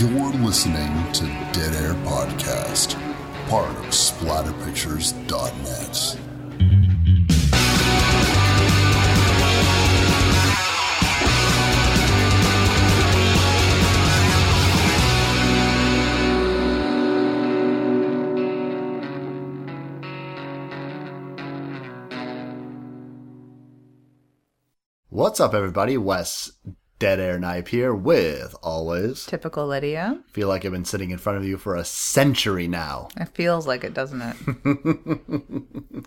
You're listening to Dead Air Podcast, part of SplatterPictures.net. What's up, everybody? Wes Dead Air Knight here with always. Typical Lydia. Feel like I've been sitting in front of you for a century now. It feels like it, doesn't it?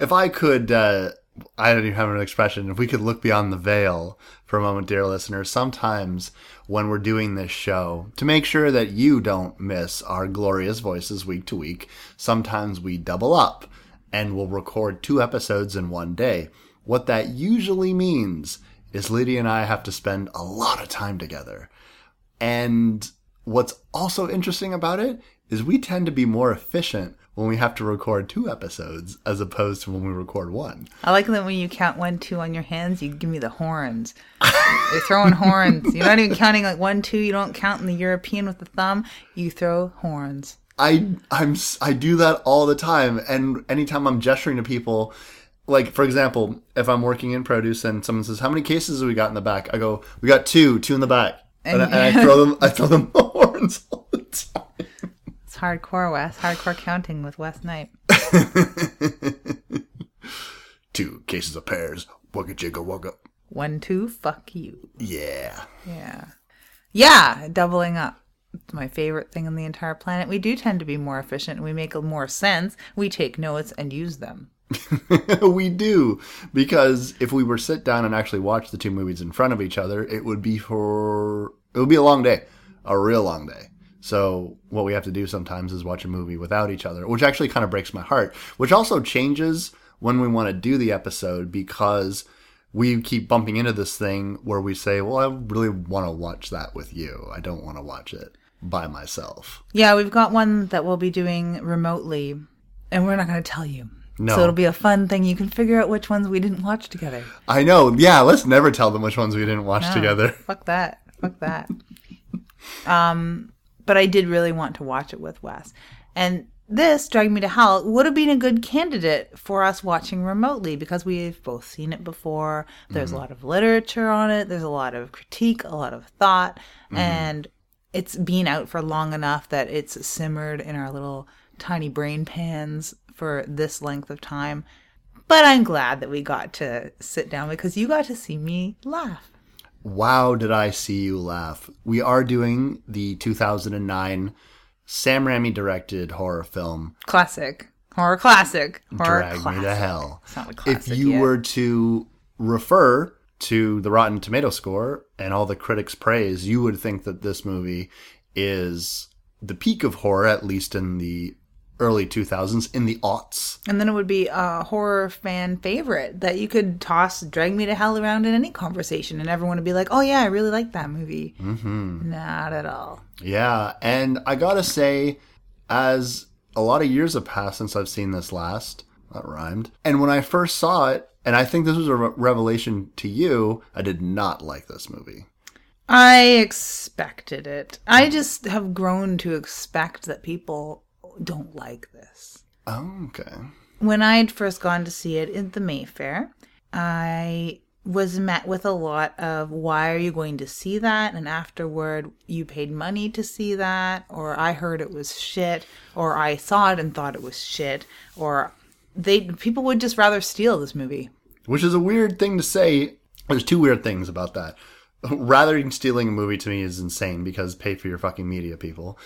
If I could, uh, I don't even have an expression. If we could look beyond the veil for a moment, dear listeners, sometimes when we're doing this show, to make sure that you don't miss our glorious voices week to week, sometimes we double up and we'll record two episodes in one day. What that usually means is Lydia and I have to spend a lot of time together. And what's also interesting about it is we tend to be more efficient when we have to record two episodes as opposed to when we record one. I like that when you count one, two on your hands, you give me the horns. You're throwing horns. You're not even counting like one, two. You don't count in the European with the thumb. You throw horns. I I'm I do that all the time, and anytime I'm gesturing to people, like for example, if I'm working in produce and someone says, "How many cases have we got in the back?" I go, "We got two, two in the back," and, And- I, and I throw them I throw them horns all the time. It's hardcore, Wes. Hardcore counting with Wes Knight. Two cases of pears. Wugga jigga wugga. One, two, fuck you. Yeah. Yeah. Yeah, doubling up. It's my favorite thing on the entire planet. We do tend to be more efficient. We make more sense. We take notes and use them. we do because if we were sit down and actually watch the two movies in front of each other, it would be for it would be a long day, a real long day. So what we have to do sometimes is watch a movie without each other, which actually kind of breaks my heart. Which also changes when we want to do the episode because we keep bumping into this thing where we say, "Well, I really want to watch that with you. I don't want to watch it by myself." Yeah, we've got one that we'll be doing remotely, and we're not going to tell you. No. So it'll be a fun thing. You can figure out which ones we didn't watch together. I know. Yeah, let's never tell them which ones we didn't watch No, together. Fuck that. Fuck that. um, but I did really want to watch it with Wes, and this Drag Me to Hell would have been a good candidate for us watching remotely because we've both seen it before. There's a lot of literature on it. There's a lot of critique, a lot of thought, and it's been out for long enough that it's simmered in our little tiny brain pans for this length of time. But I'm glad that we got to sit down because you got to see me laugh. Wow, did I see you laugh? We are doing the 2009 Sam Raimi directed horror film Classic. Horror classic. Horror Drag classic. Me to Hell. It's not a If you yet. were to refer to the Rotten Tomato score and all the critics' praise, you would think that this movie is the peak of horror, at least in the early 2000s, in the aughts. And then it would be a horror fan favorite that you could toss Drag Me to Hell around in any conversation and everyone would be like, oh yeah, I really like that movie. Mm-hmm. Not at all. Yeah, and I gotta say, as a lot of years have passed since I've seen this last, that rhymed. And when I first saw it, and I think this was a re- revelation to you, I did not like this movie. I expected it. I just have grown to expect that people don't like this. Oh, okay. when I'd first gone to see it in the Mayfair, I was met with a lot of why are you going to see that and afterward you paid money to see that or I heard it was shit or I saw it and thought it was shit or they people would just rather steal this movie. Which is a weird thing to say. There's two weird things about that. Rather than stealing a movie to me is insane because pay for your fucking media, people.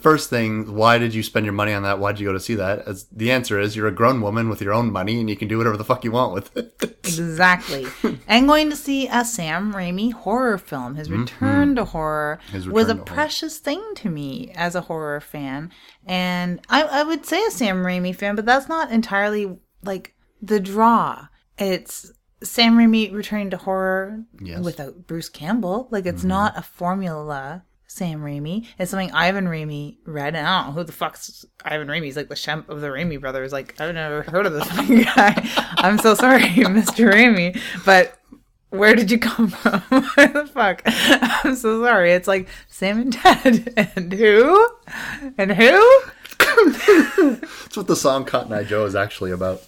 First thing, why did you spend your money on that? why did you go to see that? As the answer is, you're a grown woman with your own money and you can do whatever the fuck you want with it. Exactly. and going to see a Sam Raimi horror film. His mm-hmm. return to horror His was a return horror. precious thing to me as a horror fan. And I, I would say a Sam Raimi fan, but that's not entirely like the draw. It's Sam Raimi returning to horror Yes. without Bruce Campbell. Like it's mm-hmm. not a formula. Sam Raimi. It's something Ivan Raimi read, and I don't know who the fuck's Ivan Raimi. He's like the Shemp of the Raimi brothers. Like I've never heard of this guy. I'm so sorry, Mr. Raimi, but Where did you come from? Where the fuck? I'm so sorry. It's like Sam and Ted. And who? And who? That's what the song Cotton Eye Joe is actually about.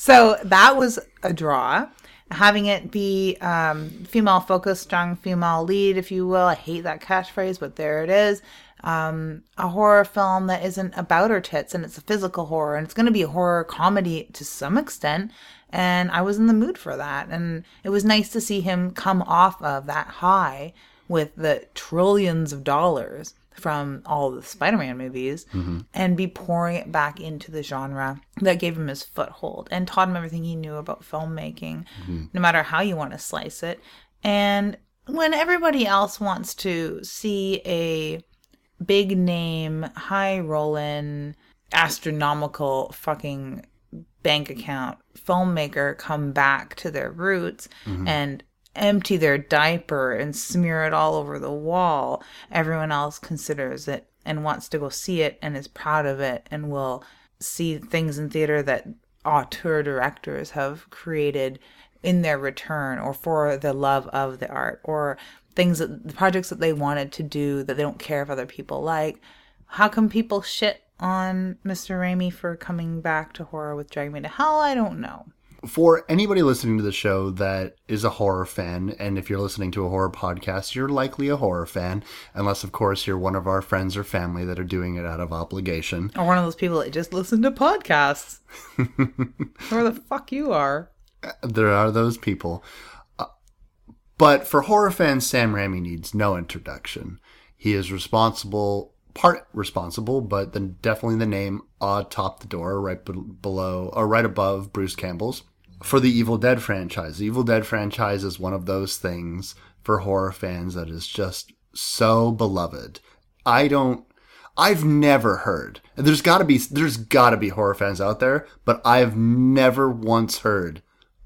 So that was a draw. Having it be um, female focused, strong female lead, if you will. I hate that catchphrase, but there it is. Um, a horror film that isn't about her tits and it's a physical horror and it's going to be a horror comedy to some extent. And I was in the mood for that. And it was nice to see him come off of that high with the trillions of dollars from all the Spider-Man movies mm-hmm. and be pouring it back into the genre that gave him his foothold and taught him everything he knew about filmmaking, mm-hmm. no matter how you want to slice it. And when everybody else wants to see a big name, high rolling, astronomical fucking bank account filmmaker come back to their roots mm-hmm. and empty their diaper and smear it all over the wall, everyone else considers it and wants to go see it and is proud of it and will see things in theater that auteur directors have created in their return or for the love of the art or things that the projects that they wanted to do that they don't care if other people like. How come people shit on Mr. Raimi for coming back to horror with Drag Me to Hell? I don't know. For anybody listening to the show that is a horror fan, and if you're listening to a horror podcast, you're likely a horror fan, unless, of course, you're one of our friends or family that are doing it out of obligation. Or one of those people that just listen to podcasts. Where the fuck you are. There are those people. Uh, But for horror fans, Sam Raimi needs no introduction. He is responsible, part responsible, but then definitely the name atop the door, right be- below or right above Bruce Campbell's. For the Evil Dead franchise, the Evil Dead franchise is one of those things for horror fans that is just so beloved. I don't. I've never heard. and There's got to be. There's got to be horror fans out there, but I've never once heard.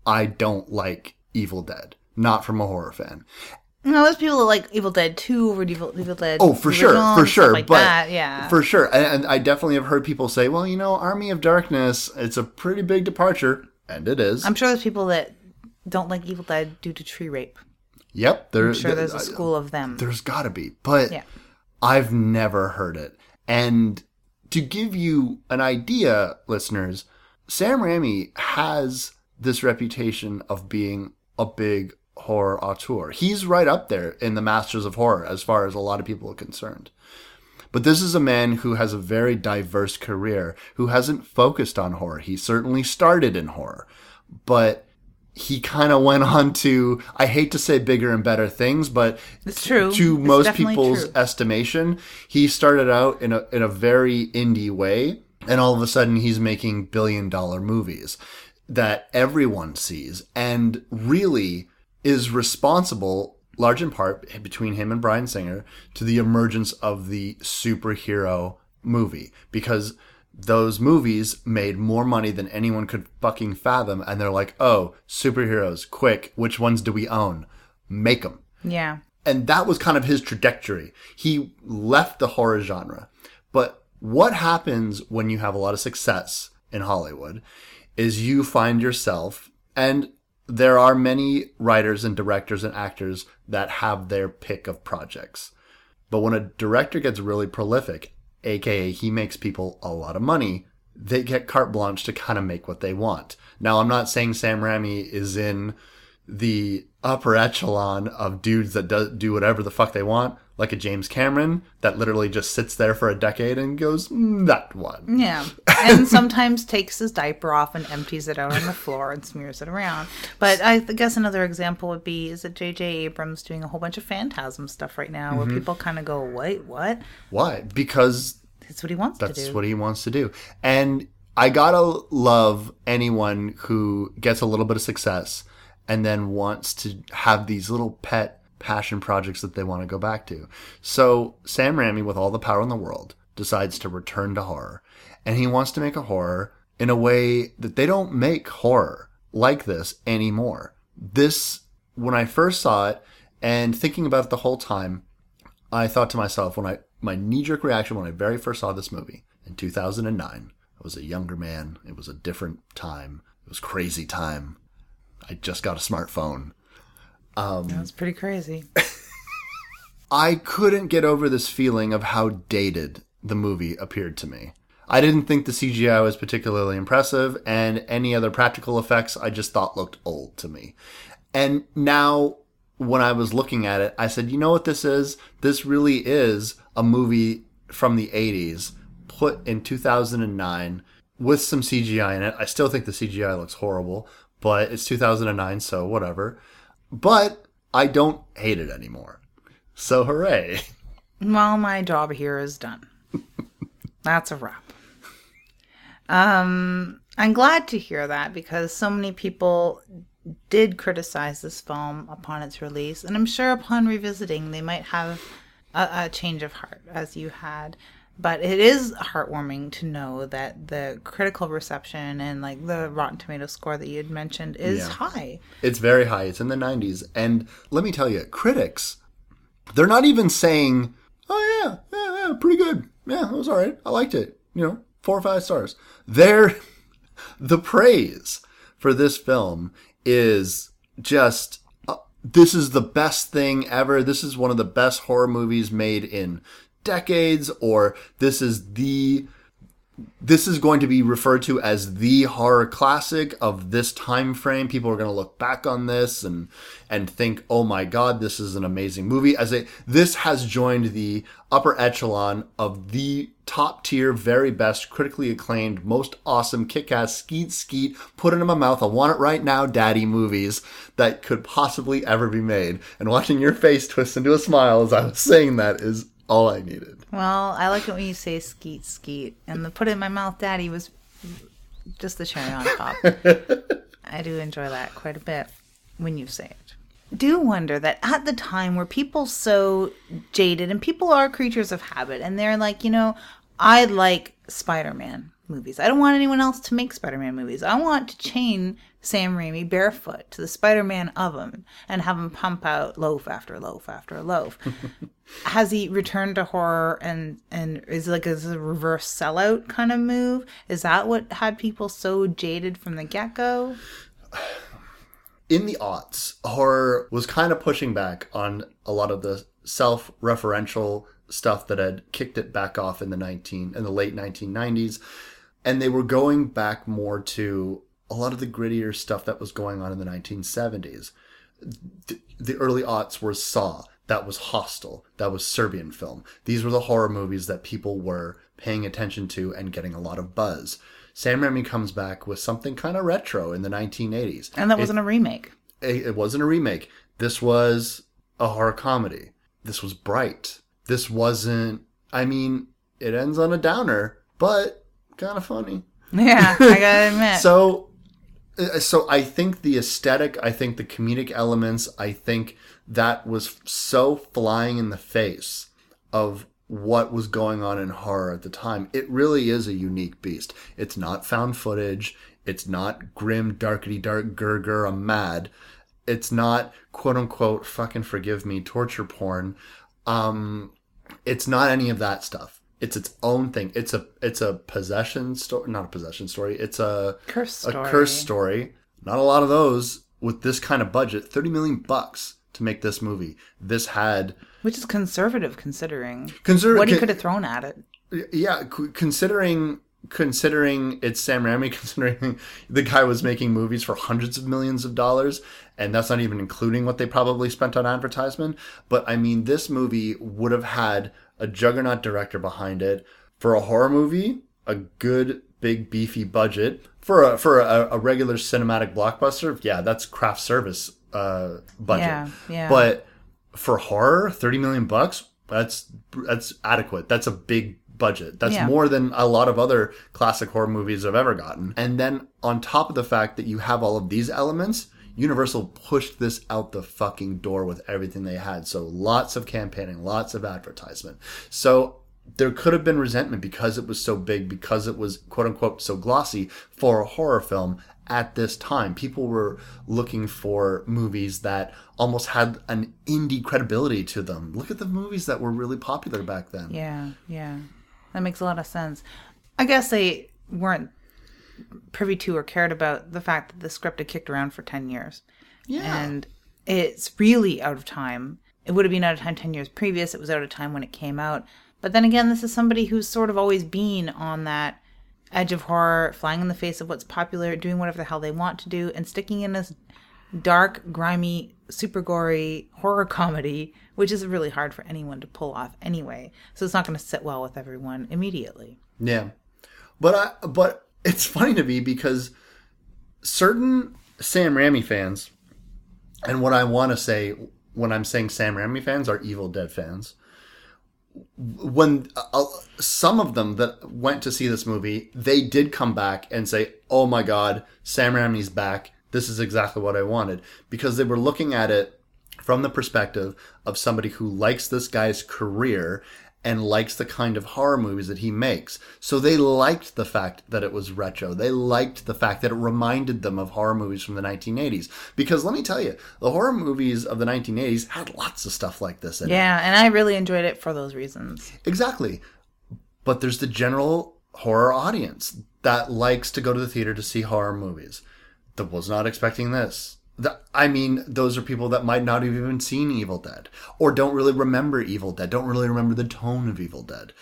I don't like Evil Dead. Not from a horror fan. No, there's people that like Evil Dead 2 over Evil, Evil Dead. Oh, for sure, for sure, Like but that, yeah. for sure, and, and I definitely have heard people say, "Well, you know, Army of Darkness, it's a pretty big departure," and it is. I'm sure there's people that don't like Evil Dead due to tree rape. yep, there, I'm sure there- there's a school of them. There's got to be, but Yeah. I've never heard it. And to give you an idea, listeners, Sam Raimi has this reputation of being a big horror auteur. He's right up there in the masters of horror as far as a lot of people are concerned. But this is a man who has a very diverse career, who hasn't focused on horror. He certainly started in horror, but he kind of went on to, I hate to say bigger and better things, but It's true. to It's most people's true. estimation, he started out in a, in a very indie way. And all of a sudden, he's making billion dollar movies that everyone sees and really is responsible, large in part eh, between him and Bryan Singer, to the emergence of the superhero movie because those movies made more money than anyone could fucking fathom. And they're like, oh, superheroes, quick, which ones do we own? Make them yeah. and that was kind of his trajectory. He left the horror genre. But what happens when you have a lot of success in Hollywood is you find yourself, and there are many writers and directors and actors that have their pick of projects. But when a director gets really prolific, aka he makes people a lot of money, they get carte blanche to kind of make what they want. Now, I'm not saying Sam Raimi is in the upper echelon of dudes that do, do whatever the fuck they want, like a James Cameron that literally just sits there for a decade and goes, "Mm, that one. Yeah. And sometimes takes his diaper off and empties it out on the floor and smears it around. But I guess another example would be is that J.J. Abrams doing a whole bunch of phantasm stuff right now Mm-hmm. where people kind of go, wait, what? Why? Because That's what he wants to That's what he wants to do. And I gotta love anyone who gets a little bit of success and then wants to have these little pet passion projects that they want to go back to. So Sam Raimi, with all the power in the world, decides to return to horror. And he wants to make a horror in a way that they don't make horror like this anymore. This, when I first saw it and thinking about it the whole time, I thought to myself when I my knee jerk reaction when I very first saw this movie in 2009. I was a younger man. It was a different time. It was crazy time. I just got a smartphone. Um, That's pretty crazy. I couldn't get over this feeling of how dated the movie appeared to me. I didn't think the CGI was particularly impressive, and any other practical effects I just thought looked old to me. And now, when I was looking at it, I said, you know what this is? This really is a movie from the 80s put in 2009 with some CGI in it. I still think the CGI looks horrible, but it's 2009, so whatever. But I don't hate it anymore. So hooray. Well, my job here is done. That's a wrap. Um, I'm glad to hear that because so many people did criticize this film upon its release, and I'm sure upon revisiting they might have a, a change of heart as you had. But it is heartwarming to know that the critical reception and like the Rotten Tomato score that you had mentioned is Yeah. high. It's very high. It's in the 90s. And let me tell you, critics, they're not even saying, oh, yeah, yeah, yeah, pretty good. Yeah, it was all right. I liked it. You know, four or five stars. They're, the praise for this film is just, uh, this is the best thing ever. This is one of the best horror movies made in decades, or this is the this is going to be referred to as the horror classic of this time frame. People are going to look back on this and and think, "Oh my god, this is an amazing movie." As a this has joined the upper echelon of the top tier, very best, critically acclaimed, most awesome, kick-ass, skeet skeet, put it in my mouth, I want it right now, daddy movies that could possibly ever be made. And watching your face twist into a smile as I was saying that is all I needed. Well, I like it when you say skeet skeet, and the put it in my mouth, daddy was just the cherry on top. I do enjoy that quite a bit when you say it. Do wonder that at the time were people so jaded, and people are creatures of habit, and they're like, you know, I like Spider Man movies. I don't want anyone else to make Spider Man movies. I want to chain Sam Raimi barefoot to the Spider Man oven and have him pump out loaf after loaf after loaf has he returned to horror and and is like is a reverse sellout kind of move is that what had people so jaded from the get-go in the aughts, horror was kind of pushing back on a lot of the self-referential stuff that had kicked it back off in the 19 in the late 1990s and they were going back more to a lot of the grittier stuff that was going on in the 1970s the, the early aughts were Saw. That was Hostel. That was Serbian film. These were the horror movies that people were paying attention to and getting a lot of buzz. Sam Raimi comes back with something kind of retro in the 1980s. and that wasn't a remake It, it wasn't a remake. This was a horror comedy. This was bright. This wasn't, I mean, it ends on a downer, but kind of funny. yeah i gotta admit So, uh, so I think the aesthetic, I think the comedic elements, I think that was so flying in the face of what was going on in horror at the time. It really is a unique beast. It's not found footage. It's not grim, darkety dark, gurgur, I'm mad. It's not quote unquote, fucking forgive me, torture porn. Um, it's not any of that stuff. It's its own thing. It's a it's a possession story, not a possession story. It's a Curse a story. curse story. Not a lot of those with this kind of budget. Thirty million bucks to make this movie. This had which is conservative considering consider what he could have thrown at it yeah, c- considering considering it's Sam Raimi, considering the guy was making movies for hundreds of millions of dollars, and that's not even including what they probably spent on advertisement. But I mean, this movie would have had a juggernaut director behind it for a horror movie, a good big beefy budget for a for a, a regular cinematic blockbuster. Yeah, that's craft service uh, budget. Yeah, yeah. But for horror, thirty million bucks. That's that's adequate. That's a big budget. That's Yeah. more than a lot of other classic horror movies have ever gotten. And then on top of the fact that you have all of these elements, Universal pushed this out the fucking door with everything they had. So lots of campaigning, lots of advertisement. So there could have been resentment because it was so big, because it was quote unquote so glossy for a horror film at this time. People were looking for movies that almost had an indie credibility to them. Look at the movies that were really popular back then. yeah yeah that makes a lot of sense i guess they weren't privy to or cared about the fact that the script had kicked around for 10 years. Yeah. And it's really out of time. It would have been out of time 10 years previous. It was out of time when it came out. But then again, this is somebody who's sort of always been on that edge of horror, flying in the face of what's popular, doing whatever the hell they want to do, and sticking in this dark, grimy, super gory horror comedy, which is really hard for anyone to pull off anyway. So it's not going to sit well with everyone immediately. Yeah. But I but it's funny to me because certain Sam Raimi fans and what I want to say when I'm saying Sam Raimi fans are Evil Dead fans. When uh, some of them that went to see this movie, they did come back and say, "Oh my god, Sam Raimi's back. This is exactly what I wanted." Because they were looking at it from the perspective of somebody who likes this guy's career and likes the kind of horror movies that he makes. So they liked the fact that it was retro. They liked the fact that it reminded them of horror movies from the 1980s. Because let me tell you, the horror movies of the 1980s had lots of stuff like this in it. Yeah, and I really enjoyed it for those reasons. Exactly. But there's the general horror audience that likes to go to the theater to see horror movies. That was not expecting this. The, I mean, those are people that might not have even seen Evil Dead, or don't really remember Evil Dead, don't really remember the tone of Evil Dead,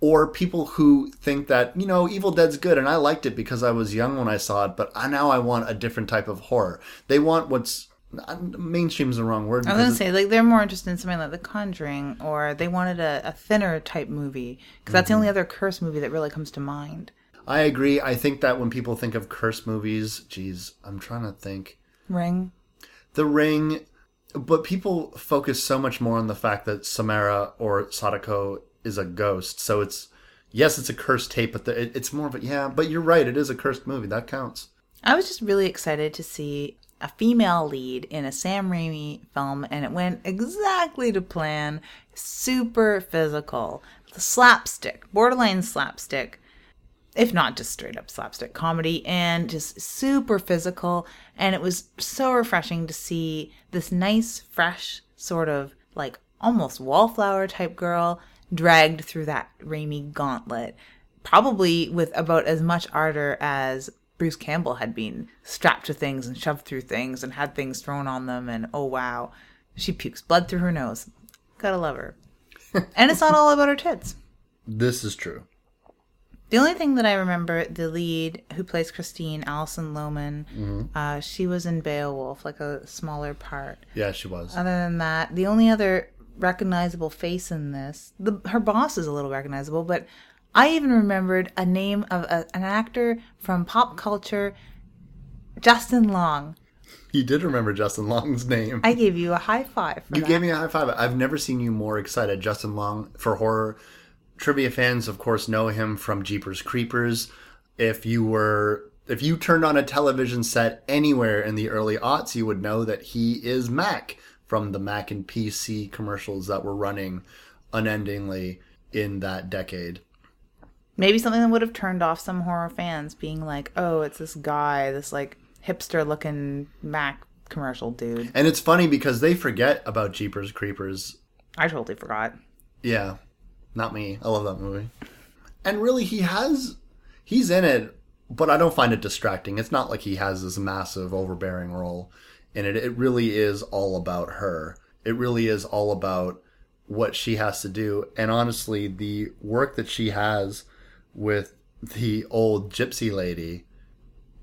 or people who think that you know Evil Dead's good and I liked it because I was young when I saw it, but I, now I want a different type of horror. They want what's mainstream is the wrong word. I was gonna say like they're more interested in something like The Conjuring, or they wanted a, a thinner type movie because that's the only mm-hmm. other curse movie that really comes to mind. I agree. I think that when people think of curse movies, geez, I'm trying to think. Ring. The Ring, but people focus so much more on the fact that Samara or Sadako is a ghost. So it's yes, it's a cursed tape, but the, it, it's more of a yeah. But you're right, it is a cursed movie. That counts. I was just really excited to see a female lead in a Sam Raimi film, and it went exactly to plan. Super physical, the slapstick, borderline slapstick, if not just straight up slapstick comedy, and just super physical. And it was so refreshing to see this nice, fresh, sort of like almost wallflower type girl dragged through that Raimi gauntlet, probably with about as much ardor as Bruce Campbell had been strapped to things and shoved through things and had things thrown on them. And oh wow, she pukes blood through her nose. Gotta love her. and it's not all about her tits. This is true. The only thing that I remember, the lead who plays Christine, Alison Lohman, uh, she was in Beowulf, like a smaller part. Yeah, she was. Other than that, the only other recognizable face in this, the her boss is a little recognizable, but I even remembered a name of a, an actor from pop culture, Justin Long. You did remember Justin Long's name. I gave you a high five for you that. gave me a high five. I've never seen you more excited. Justin Long for horror trivia fans, of course, know him from Jeepers Creepers. If you were if you turned on a television set anywhere in the early aughts, you would know that he is Mac from the Mac and PC commercials that were running unendingly in that decade. Maybe something that would have turned off some horror fans, being like, "Oh, it's this guy, this like hipster-looking Mac commercial dude." And it's funny because they forget about Jeepers Creepers. I totally forgot. Yeah, not me. I love that movie. And really, he has he's in it, but I don't find it distracting. It's not like he has this massive, overbearing role in it. It really is all about her. It really is all about what she has to do. And honestly, the work that she has with the old gypsy lady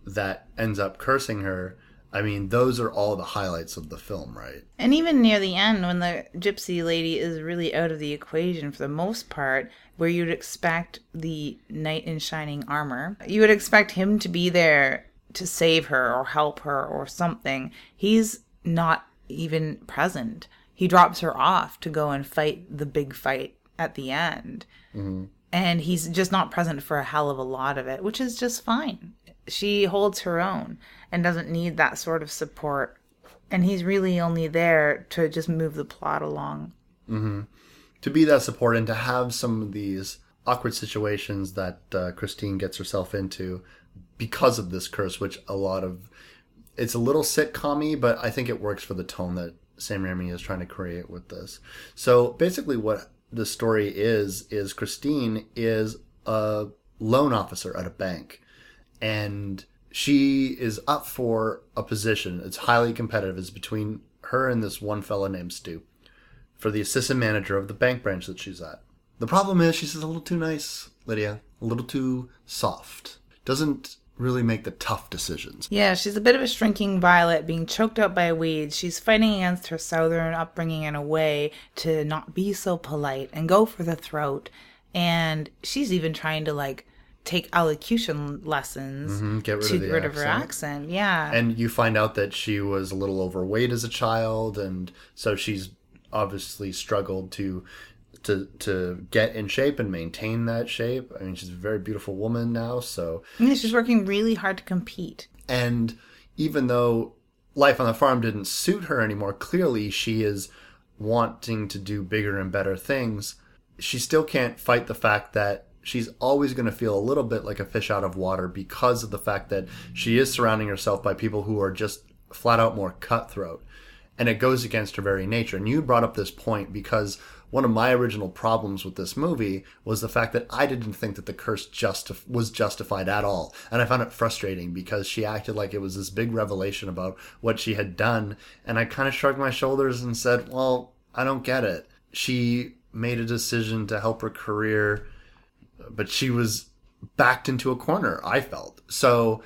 that ends up cursing her. I mean, those are all the highlights of the film, right? And even near the end, when the gypsy lady is really out of the equation for the most part, where you'd expect the knight in shining armor, you would expect him to be there to save her or help her or something. He's not even present. He drops her off to go and fight the big fight at the end. Mm-hmm. And he's just not present for a hell of a lot of it, which is just fine. She holds her own and doesn't need that sort of support and he's really only there to just move the plot along. to be that support and to have some of these awkward situations that uh, Christine gets herself into because of this curse, which a lot of it's a little sitcom but I think it works for the tone that Sam Raimi is trying to create with this. So basically, what the story is is Christine is a loan officer at a bank, and she is up for a position. It's highly competitive. It's between her and this one fella named Stu for the assistant manager of the bank branch that she's at. The problem is she's a little too nice, Lydia. A little too soft. Doesn't really make the tough decisions. Yeah, she's a bit of a shrinking violet being choked out by weeds. She's fighting against her southern upbringing in a way to not be so polite and go for the throat. And she's even trying to like take elocution lessons Mhm, get rid to of get rid of her accent. accent. Yeah. And you find out that she was a little overweight as a child, and so she's obviously struggled to to to get in shape and maintain that shape. I mean, she's a very beautiful woman now, so yeah, she's working really hard to compete. and even though life on the farm didn't suit her anymore, clearly she is wanting to do bigger and better things. She still can't fight the fact that she's always going to feel a little bit like a fish out of water because of the fact that she is surrounding herself by people who are just flat out more cutthroat. And it goes against her very nature. And you brought up this point because one of my original problems with this movie was the fact that I didn't think that the curse was justified at all. And I found it frustrating because she acted like it was this big revelation about what she had done. And I kind of shrugged my shoulders and said, well, I don't get it. She made a decision to help her career, but she was backed into a corner, I felt. So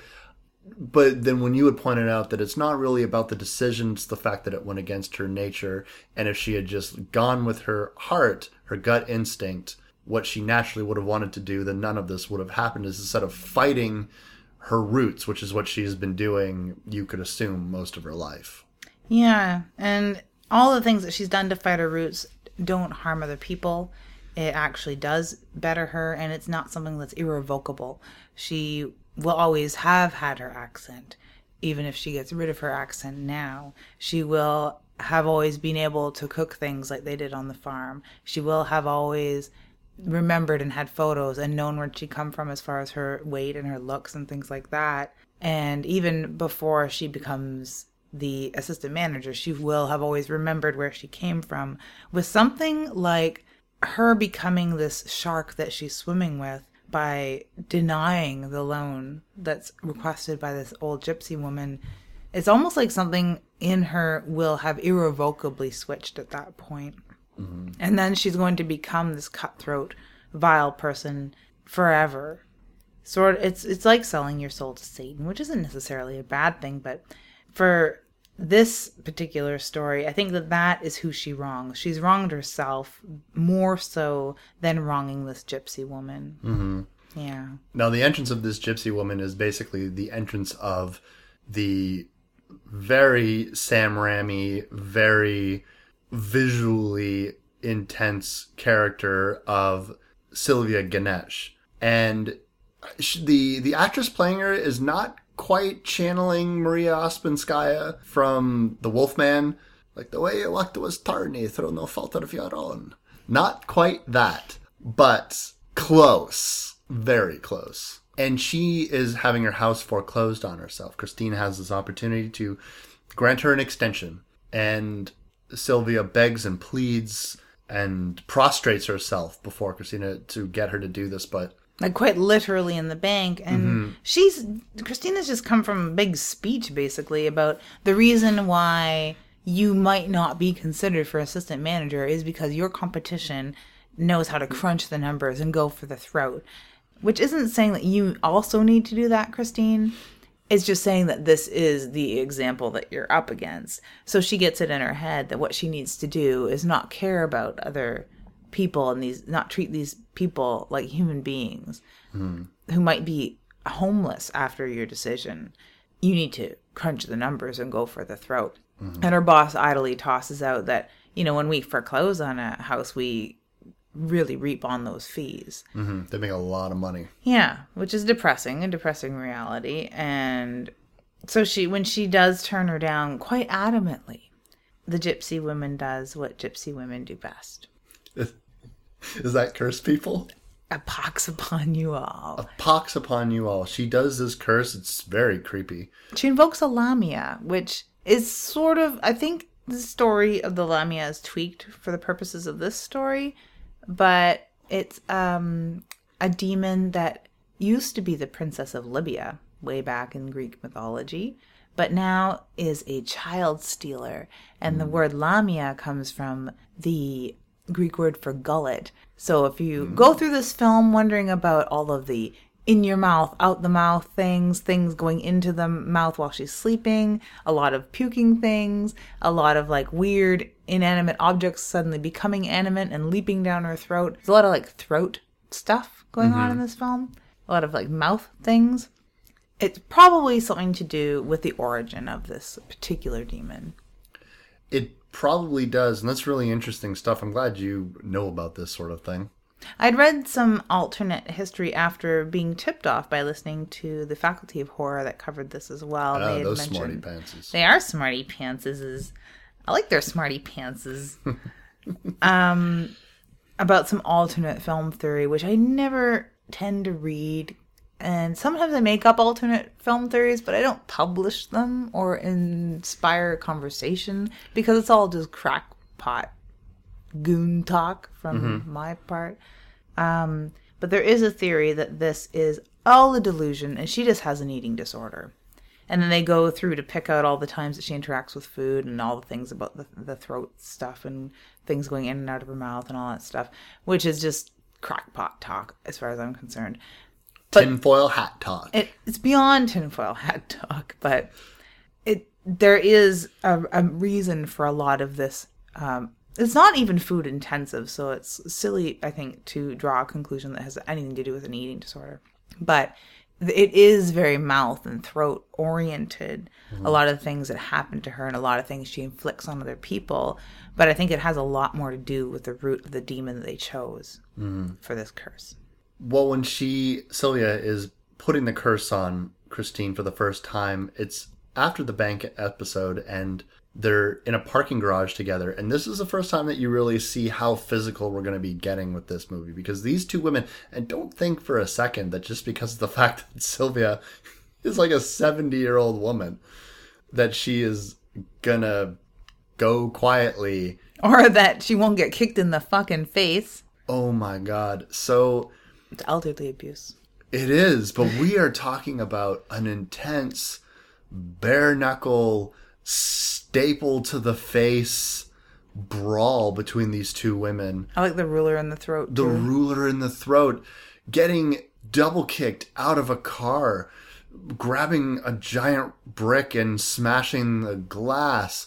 but then when you had pointed out that it's not really about the decisions, the fact that it went against her nature. And if she had just gone with her heart, her gut instinct, what she naturally would have wanted to do, then none of this would have happened. Is instead of fighting her roots, which is what she's been doing, you could assume most of her life. Yeah, and all the things that she's done to fight her roots don't harm other people. It actually does better her, and it's not something that's irrevocable. She will always have had her accent, even if she gets rid of her accent now. She will have always been able to cook things like they did on the farm. She will have always remembered and had photos and known where she come from as far as her weight and her looks and things like that. And even before she becomes the assistant manager, she will have always remembered where she came from. With something like her becoming this shark that she's swimming with by denying the loan that's requested by this old gypsy woman, it's almost like something in her will have irrevocably switched at that point. Mm-hmm. And then she's going to become this cutthroat, vile person forever. Sort of, it's it's like selling your soul to Satan, which isn't necessarily a bad thing, but for this particular story, I think that that is who she wrongs. She's wronged herself more so than wronging this gypsy woman. Mm-hmm. Yeah. Now, the entrance of this gypsy woman is basically the entrance of the very Sam Raimi, very visually intense character of Sylvia Ganush. And sh- the the actress playing her is not quite channeling Maria Ouspenskaya from The Wolfman, like the way you walked was tarny through no fault of your own. Not quite that, but close, very close. And she is having her house foreclosed on herself. Christine has this opportunity to grant her an extension, and Sylvia begs and pleads and prostrates herself before Christina to get her to do this, but like quite literally in the bank. And mm-hmm. she's christina's just come from a big speech basically about the reason why you might not be considered for assistant manager is because your competition knows how to crunch the numbers and go for the throat. Which isn't saying that you also need to do that christine. It's just saying that this is the example that you're up against. So she gets it in her head that what she needs to do is not care about other people and these not treat these people like human beings who might be homeless after your decision you need to crunch the numbers and go for the throat and her boss idly tosses out that you know when we foreclose on a house we really reap on those fees mhm, they make a lot of money. yeah, which is depressing, a depressing reality. And so she, when she does turn her down quite adamantly, the gypsy woman does what gypsy women do best. Is that curse people? A pox upon you all. A pox upon you all. She does this curse. It's very creepy. She invokes a lamia, which is sort of, I think the story of the lamia is tweaked for the purposes of this story, but it's um, a demon that used to be the princess of Libya way back in Greek mythology, but now is a child stealer. And the word lamia comes from the Greek word for gullet. So if you mm-hmm. go through this film wondering about all of the in your mouth, out the mouth things, things going into the mouth while she's sleeping, a lot of puking things, a lot of like weird inanimate objects suddenly becoming animate and leaping down her throat. There's a lot of like throat stuff going on in mm-hmm. this film, a lot of like mouth things. It's probably something to do with the origin of this particular demon. It probably does, and that's really interesting stuff. I'm glad you know about this sort of thing. I'd read some alternate history after being tipped off by listening to the Faculty of Horror that covered this as well. Ah, They had those smarty mentioned- pantses. They are smarty pantses. I like their smarty pantses. um, about some alternate film theory, which I never tend to read. And sometimes I make up alternate film theories, but I don't publish them or inspire conversation because it's all just crackpot goon talk from my part. Um, but there is a theory that this is all a delusion and she just has an eating disorder. And then they go through to pick out all the times that she interacts with food and all the things about the, the throat stuff and things going in and out of her mouth and all that stuff, which is just crackpot talk as far as I'm concerned. Tinfoil hat talk. It, it's beyond tinfoil hat talk, but it there is a, a reason for a lot of this. Um, it's not even food intensive, so it's silly, I think, to draw a conclusion that has anything to do with an eating disorder. But it is very mouth and throat oriented. A lot of the things that happen to her and a lot of things she inflicts on other people. But I think it has a lot more to do with the root of the demon that they chose for this curse. Well, when she Sylvia is putting the curse on Christine for the first time, it's after the bank episode, and they're in a parking garage together. And this is the first time that you really see how physical we're going to be getting with this movie because these two women, and don't think for a second that just because of the fact that Sylvia is like a seventy-year-old woman, that she is gonna go quietly Or that she won't get kicked in the fucking face. Oh my god. So It's elderly abuse. it is, but we are talking about an intense, bare knuckle, staple to the face brawl between these two women. I like the ruler in the throat. The too. ruler in the throat, getting double kicked out of a car, grabbing a giant brick and smashing the glass.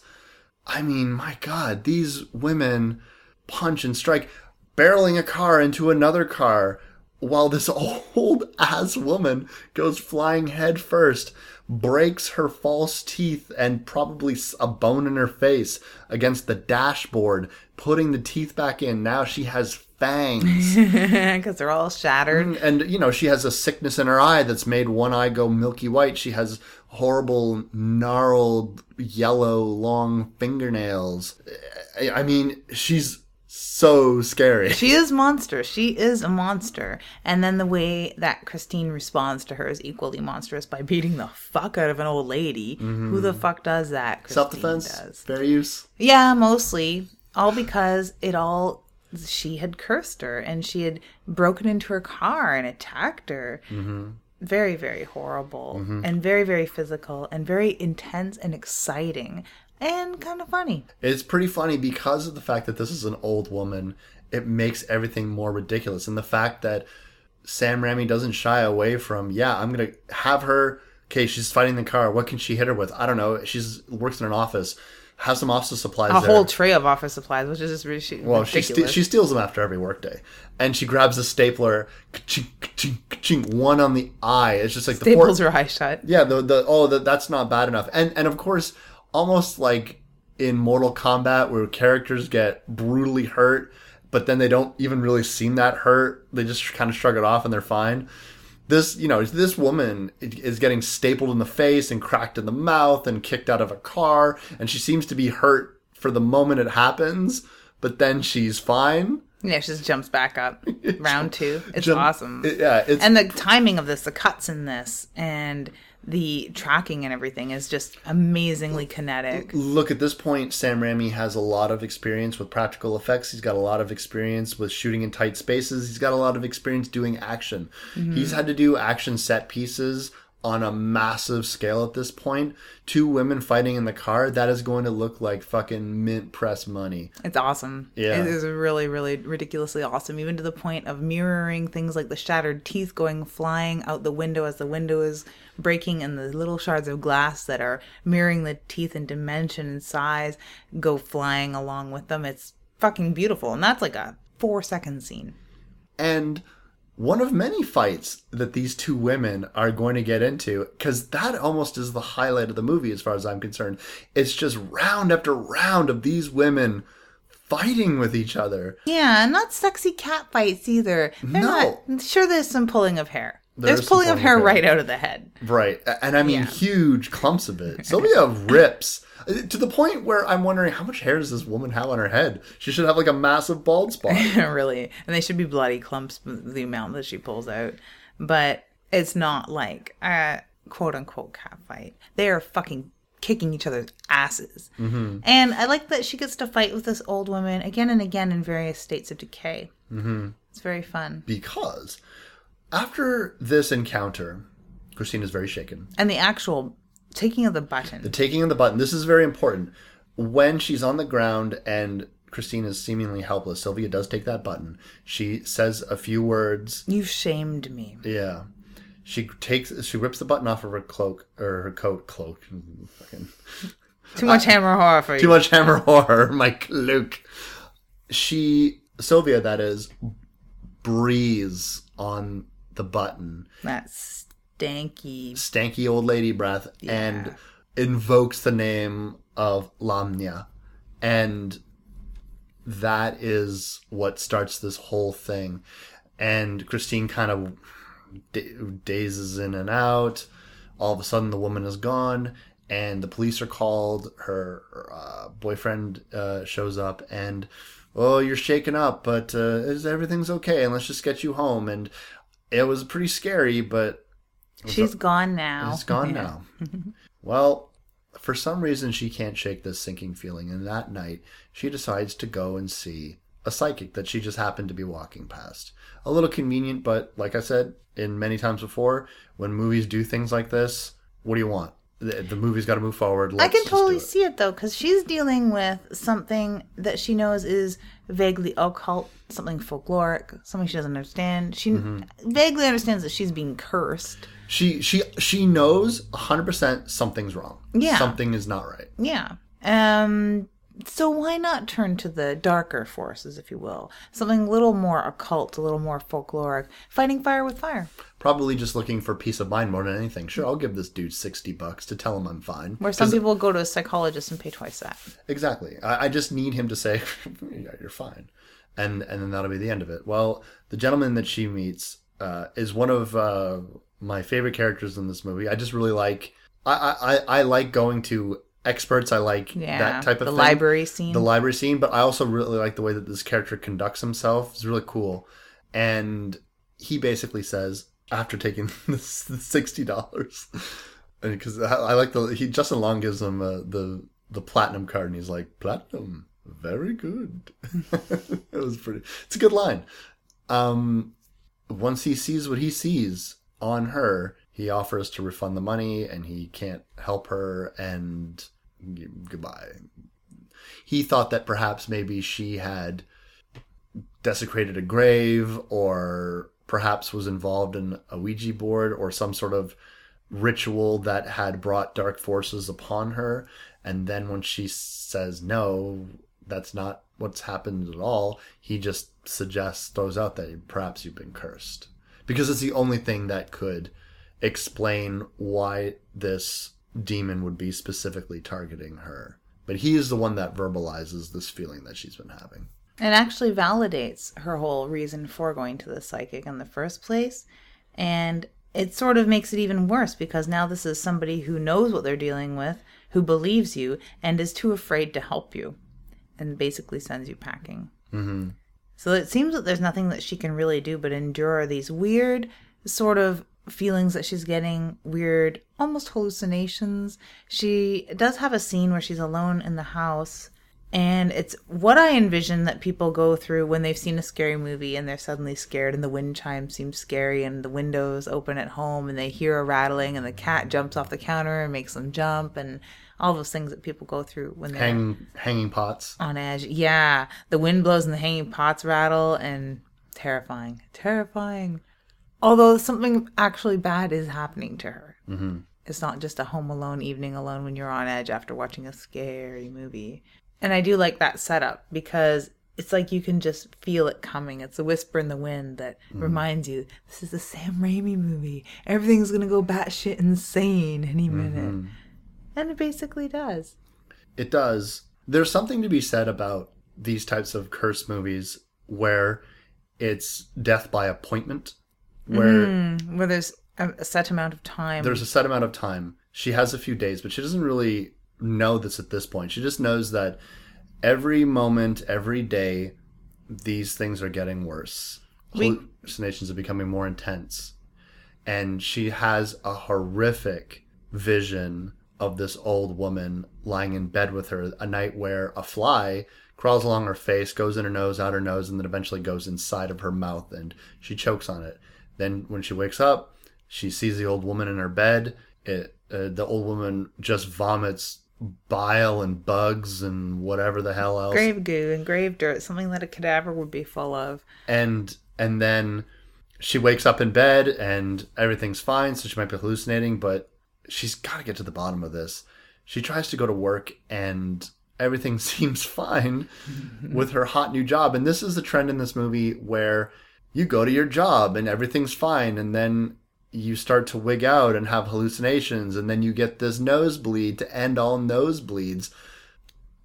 I mean, my God, these women punch and strike, barreling a car into another car, while this old ass woman goes flying head first, breaks her false teeth and probably a bone in her face against the dashboard, putting the teeth back in. Now she has fangs. because they're all shattered. Mm, and you know she has a sickness in her eye that's made one eye go milky white she has horrible gnarled yellow long fingernails i, I mean she's so scary She is monster. She is a monster. And then the way that Christine responds to her is equally monstrous by beating the fuck out of an old lady. Who the fuck does that? Self-defense fair use Yeah, mostly. All because it all she had cursed her and she had broken into her car and attacked her. Mm-hmm. Very, very horrible and very, very physical and very intense and exciting and kind of funny. it's pretty funny because of the fact that this is an old woman it makes everything more ridiculous and the fact that sam Raimi doesn't shy away from yeah i'm gonna have her okay she's fighting the car what can she hit her with i don't know she's works in an office have some office supplies A there. whole tray of office supplies, which is just really Well, she ridiculous. ste- she steals them after every workday, and she grabs a stapler, ka-ching, ka-ching, ka-ching, one on the eye. It's just like the four- staples her eyes shut. yeah, the the oh, the, that's not bad enough. And and of course, almost like in Mortal Kombat, where characters get brutally hurt, but then they don't even really seem that hurt. They just kind of shrug it off and they're fine. This, you know, this woman is getting stapled in the face and cracked in the mouth and kicked out of a car, and she seems to be hurt for the moment it happens, but then she's fine. Yeah, she just jumps back up. Round two. It's Jump- awesome. it- yeah, it's and the timing of this, the cuts in this, and the tracking and everything is just amazingly kinetic. look at this point sam raimi has a lot of experience with practical effects. He's got a lot of experience with shooting in tight spaces. He's got a lot of experience doing action. Mm-hmm. He's had to do action set pieces on a massive scale at this point two women fighting in the car that is going to look like fucking mint press money It's awesome. Yeah. It is really, really ridiculously awesome, even to the point of mirroring things like the shattered teeth going flying out the window as the window is breaking and the little shards of glass that are mirroring the teeth in dimension and size go flying along with them. It's fucking beautiful. And that's like a four second scene. and one of many fights that these two women are going to get into because that almost is the highlight of the movie as far as i'm concerned it's just round after round of these women fighting with each other Yeah, not sexy cat fights either. They're No. not sure there's some pulling of hair. There there's pulling of hair right out of the head. right and i mean Yeah. huge clumps of it sylvia rips to the point where i'm wondering how much hair does this woman have on her head she should have like a massive bald spot really. And they should be bloody clumps the amount that she pulls out. But it's not like a quote unquote cat fight. They are fucking kicking each other's asses. Mm-hmm. And I like that she gets to fight with this old woman again and again in various states of decay. Mm-hmm. It's very fun. because after this encounter christine is very shaken. And the actual taking of the button. the taking of the button this is very important. When she's on the ground and christine is seemingly helpless sylvia does take that button. She says a few words. You've shamed me. yeah. She takes she rips the button off of her cloak or her coat cloak. Too much hammer horror for you. too much hammer horror my cloak she sylvia that is breathes on the button That stanky. stanky old lady breath and invokes the name of Lamia. And that is what starts this whole thing. And Christine kind of da- dazes in and out. All of a sudden, the woman is gone, and the police are called. Her uh, boyfriend uh, shows up, and oh, you're shaken up, but uh, is everything's okay? And let's just get you home. And it was pretty scary, but She's gone now. it's gone now. well, for some reason, she can't shake this sinking feeling, and that night she decides to go and see a psychic that she just happened to be walking past. A little convenient, but like I said, in many times before, when movies do things like this, what do you want? The, the movie's got to move forward. I Let's can totally it. see it though, because she's dealing with something that she knows is vaguely occult, something folkloric, something she doesn't understand. She Mm-hmm. vaguely understands that she's being cursed. She she she knows 100% something's wrong. Yeah. Something is not right. Yeah. Um. So why not turn to the darker forces, if you will, something a little more occult, a little more folkloric, fighting fire with fire, Probably just looking for peace of mind more than anything. Sure, I'll give this dude 60 bucks to tell him I'm fine. where some people go to a psychologist and pay twice that. Exactly. I, I just need him to say, yeah, "You're fine," and and then that'll be the end of it. Well, the gentleman that she meets uh, is one of uh, my favorite characters in this movie. I just really like. I, I I like going to experts. I like Yeah, that type of the thing. library scene. The library scene, but I also really like the way that this character conducts himself. It's really cool, and he basically says after taking this sixty dollars, because I, I like the he Justin Long gives him uh, the the platinum card, and he's like platinum, very good. it was pretty. It's a good line. Um, once he sees what he sees on her, he offers to refund the money, and he can't help her, and goodbye. He thought that perhaps maybe she had desecrated a grave or perhaps was involved in a Ouija board or some sort of ritual that had brought dark forces upon her. And then when she says no, that's not what's happened at all, he just suggests, throws out that perhaps you've been cursed. Because it's the only thing that could explain why this demon would be specifically targeting her. But he is the one that verbalizes this feeling that she's been having. It actually validates her whole reason for going to the psychic in the first place. And it sort of makes it even worse because now this is somebody who knows what they're dealing with, who believes you, and is too afraid to help you, and basically sends you packing. Mm-hmm. So it seems that there's nothing that she can really do but endure these weird sort of feelings that she's getting, weird, almost hallucinations. She does have a scene where she's alone in the house. And it's what I envision that people go through when they've seen a scary movie and they're suddenly scared and the wind chime seems scary and the windows open at home and they hear a rattling and the cat jumps off the counter and makes them jump and all those things that people go through when they're Hang, hanging pots. on edge. Yeah, the wind blows and the hanging pots rattle, and terrifying, terrifying. Although something actually bad is happening to her. Mm-hmm. It's not just a home alone evening alone when you're on edge after watching a scary movie. And I do like that setup because it's like you can just feel it coming. It's a whisper in the wind that reminds you this is a Sam Raimi movie. Everything's gonna go batshit insane any minute. And it basically does. It does. There's something to be said about these types of curse movies where it's death by appointment, where mm, where there's a, a set amount of time. there's a set amount of time. She has a few days, but she doesn't really know this at this point. She just knows that every moment, every day, these things are getting worse. We- Hallucinations are becoming more intense. And she has a horrific vision of this old woman lying in bed with her a night where a fly crawls along her face, goes in her nose, out her nose, and then eventually goes inside of her mouth and she chokes on it. Then when she wakes up, she sees the old woman in her bed. It, uh, the old woman just vomits bile and bugs and whatever the hell else grave goo and grave dirt, something that a cadaver would be full of. and and then she wakes up in bed and everything's fine so she might be hallucinating but she's got to get to the bottom of this she tries to go to work and everything seems fine with her hot new job and this is the trend in this movie where you go to your job and everything's fine and then you start to wig out and have hallucinations and then you get this nosebleed to end all nosebleeds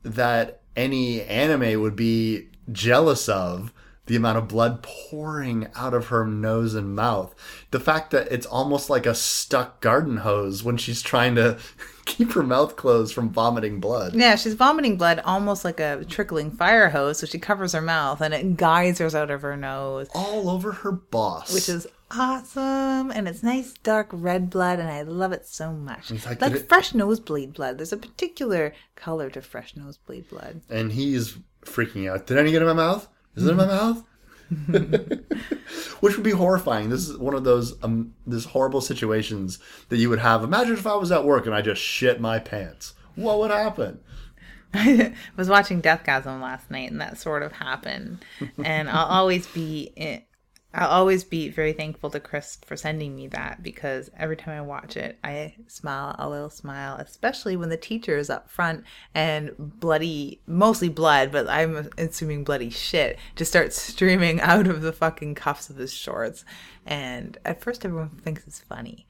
that any anime would be jealous of the amount of blood pouring out of her nose and mouth. The fact that it's almost like a stuck garden hose when she's trying to keep her mouth closed from vomiting blood. Yeah, she's vomiting blood almost like a trickling fire hose, so she covers her mouth and it geysers out of her nose, All over her boss. which is awesome. And it's nice dark red blood, and I love it so much. like did it- fresh nosebleed blood. There's a particular color to fresh nosebleed blood. and he's freaking out. Did any get in my mouth? Is it in my mm. mouth? Which would be horrifying. This is one of those um, this horrible situations that you would have. Imagine if I was at work and I just shit my pants. What would happen? I was watching Deathgasm last night, and that sort of happened. And I'll always be, I'll always be very thankful to Chris for sending me that because every time I watch it, I smile a little smile, especially when the teacher is up front and bloody, mostly blood, but I'm assuming bloody shit, just starts streaming out of the fucking cuffs of his shorts. And at first, everyone thinks it's funny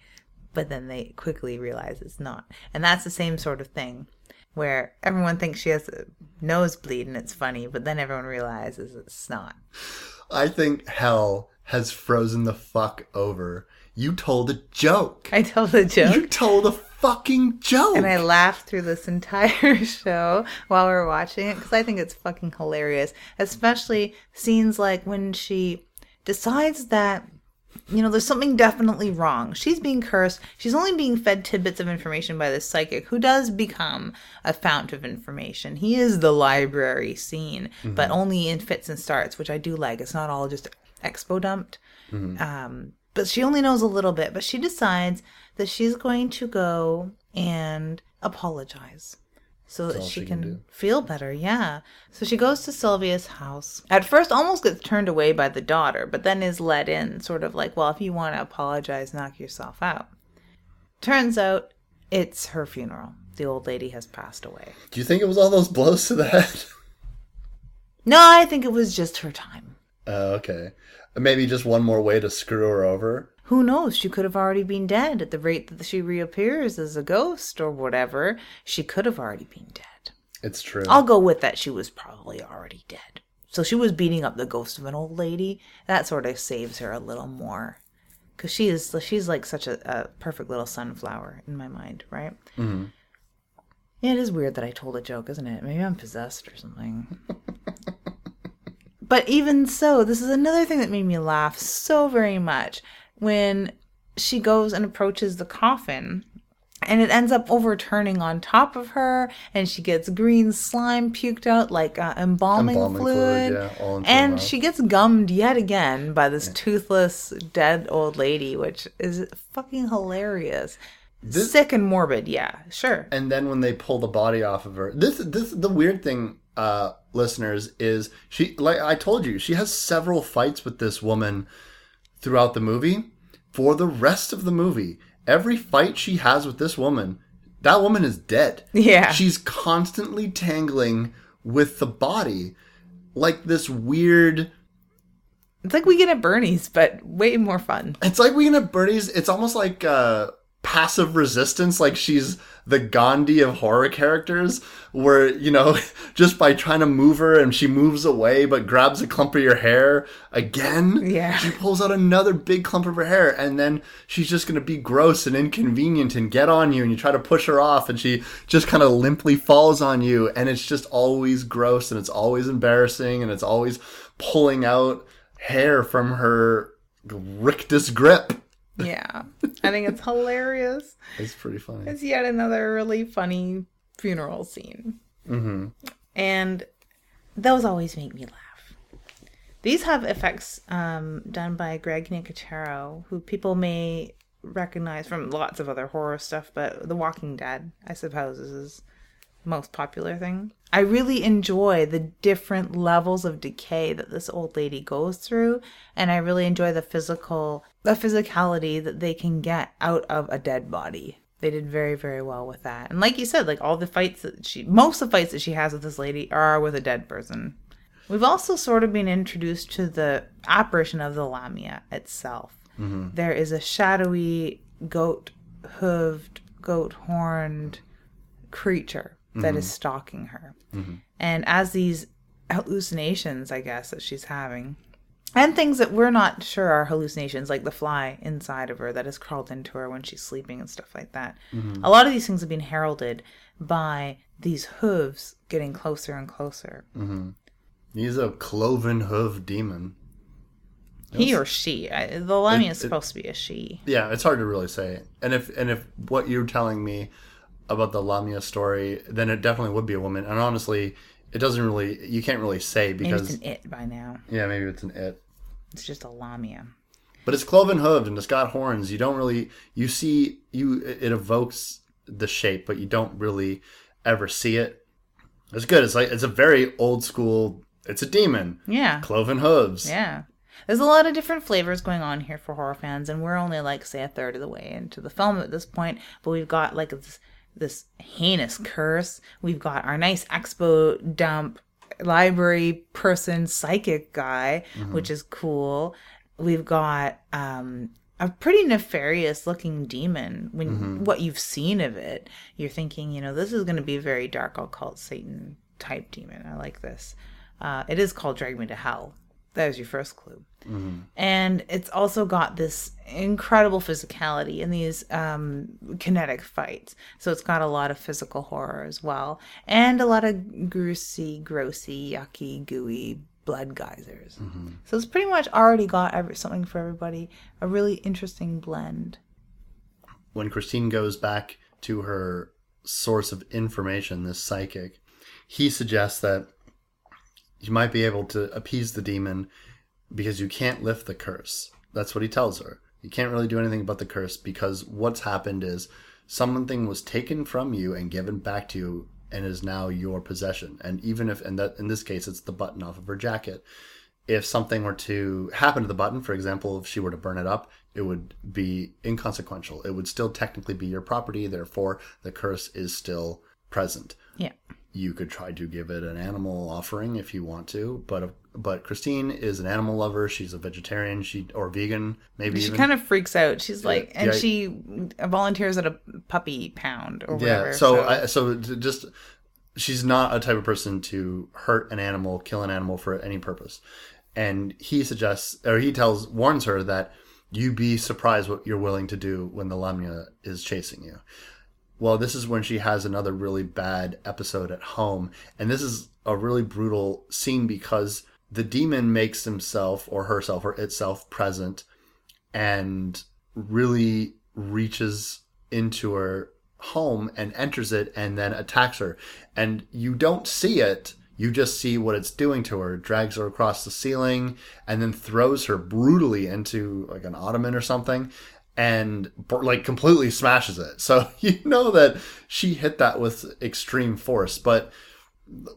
but then they quickly realize it's not. And that's the same sort of thing where everyone thinks she has a nosebleed and it's funny, but then everyone realizes it's not. I think hell has frozen the fuck over. You told a joke. I told a joke. You told a fucking joke. and I laughed through this entire show while we are watching it because I think it's fucking hilarious. Especially scenes like when she decides that, you know, there's something definitely wrong. She's being cursed. She's only being fed tidbits of information by this psychic who does become a fount of information. He is the library scene, but mm-hmm. only in fits and starts, which I do like. It's not all just expo dumped. Um, but she only knows a little bit. But she decides that she's going to go and apologize so that she, she can, can feel better. Yeah. So she goes to Sylvia's house. At first, almost gets turned away by the daughter, but then is let in, sort of like, well, if you want to apologize, knock yourself out. Turns out it's her funeral. The old lady has passed away. Do you think it was all those blows to the head? No, I think it was just her time. Oh, okay. Maybe just one more way to screw her over. Who knows? She could have already been dead at the rate that she reappears as a ghost or whatever. She could have already been dead. It's true. I'll go with that. She was probably already dead. So she was beating up the ghost of an old lady. That sort of saves her a little more. Because she is, she's like such a, a perfect little sunflower in my mind, right? Mm-hmm. Yeah, it is weird that I told a joke, isn't it? Maybe I'm possessed or something. But even so, this is another thing that made me laugh so very much when she goes and approaches the coffin and it ends up overturning on top of her and she gets green slime puked out like uh, embalming, Embalming fluid, fluid, yeah, and she gets gummed yet again by this toothless dead old lady which is fucking hilarious. Sick and morbid yeah sure. And then when they pull the body off of her this this the weird thing uh listeners is she like i told you she has several fights with this woman throughout the movie for the rest of the movie every fight she has with this woman that woman is dead Yeah. she's constantly tangling with the body like this weird it's like Weekend at Bernie's but way more fun It's like Weekend at Bernie's. It's almost like uh, passive resistance. Like she's the Gandhi of horror characters, where you know, just by trying to move her and she moves away, but grabs a clump of your hair again. Yeah. she pulls out another big clump of her hair, and then she's just gonna be gross and inconvenient and get on you, and you try to push her off, and she just kind of limply falls on you, and it's just always gross and it's always embarrassing and it's always pulling out hair from her rictus grip. Yeah i think it's hilarious It's pretty funny. It's yet another really funny funeral scene. Mm-hmm. And those always make me laugh. These have effects um, done by Greg Nicotero, who people may recognize from lots of other horror stuff, but The Walking Dead, I suppose, is most popular thing. I really enjoy the different levels of decay that this old lady goes through, and I really enjoy the physical, the physicality that they can get out of a dead body. They did very, very well with that. And like you said, like all the fights that she, most of the fights that she has with this lady are with a dead person. We've also sort of been introduced to the apparition of the Lamia itself. Mm-hmm. There is a shadowy, goat hooved, goat horned creature that is mm-hmm. stalking her. Mm-hmm. And as these hallucinations, I guess, that she's having, and things that we're not sure are hallucinations, like the fly inside of her that has crawled into her when she's sleeping and stuff like that. Mm-hmm. A lot of these things have been heralded by these hooves getting closer and closer. He's a cloven hoof demon. He or she. I, the Lamia is it- supposed to be a she. Yeah, it's hard to really say. And if and if what you're telling me about the Lamia story, then it definitely would be a woman. And honestly, it doesn't really. You can't really say Maybe it's an it by now. yeah, maybe it's an it. It's just a Lamia. But it's cloven hooved and it's got horns. You don't really you see you it evokes the shape, but you don't really ever see it. It's good. It's like it's a very old school. It's a demon. Yeah. Cloven hooves. Yeah. There's a lot of different flavors going on here for horror fans, and we're only like say a third of the way into the film at this point. But we've got like this this heinous curse. We've got our nice expo dump library person psychic guy, which is cool. We've got um a pretty nefarious looking demon. When what you've seen of it you're thinking you know this is going to be a very dark occult satan type demon. I like this. Uh, it is called drag me to hell that was your first clue. And it's also got this incredible physicality in these um, kinetic fights. So it's got a lot of physical horror as well and a lot of greasy grossy yucky gooey blood geysers. So it's pretty much already got every, something for everybody a really interesting blend. When Christine goes back to her source of information, this psychic, he suggests that you might be able to appease the demon because you can't lift the curse. That's what he tells her. You can't really do anything about the curse because what's happened is something was taken from you and given back to you and is now your possession. And even if, and that in this case, it's the button off of her jacket. If something were to happen to the button, for example, if she were to burn it up, it would be inconsequential. It would still technically be your property. Therefore, the curse is still present. yeah You could try to give it an animal offering if you want to, but but Christine is an animal lover. She's a vegetarian. She or vegan, maybe she even. kind of freaks out she's like and yeah. she volunteers at a puppy pound or whatever yeah. So I, so just she's not a type of person to hurt an animal, kill an animal for any purpose. And he suggests, or he tells, warns her that you be surprised what you're willing to do when the lamia is chasing you. Well, this is when she has another really bad episode at home, and this is a really brutal scene because the demon makes himself or herself or itself present and really reaches into her home and enters it and then attacks her. And you don't see it. You just see what it's doing to her. Drags her across the ceiling and then throws her brutally into like an ottoman or something and like completely smashes it. So you know that she hit that with extreme force, but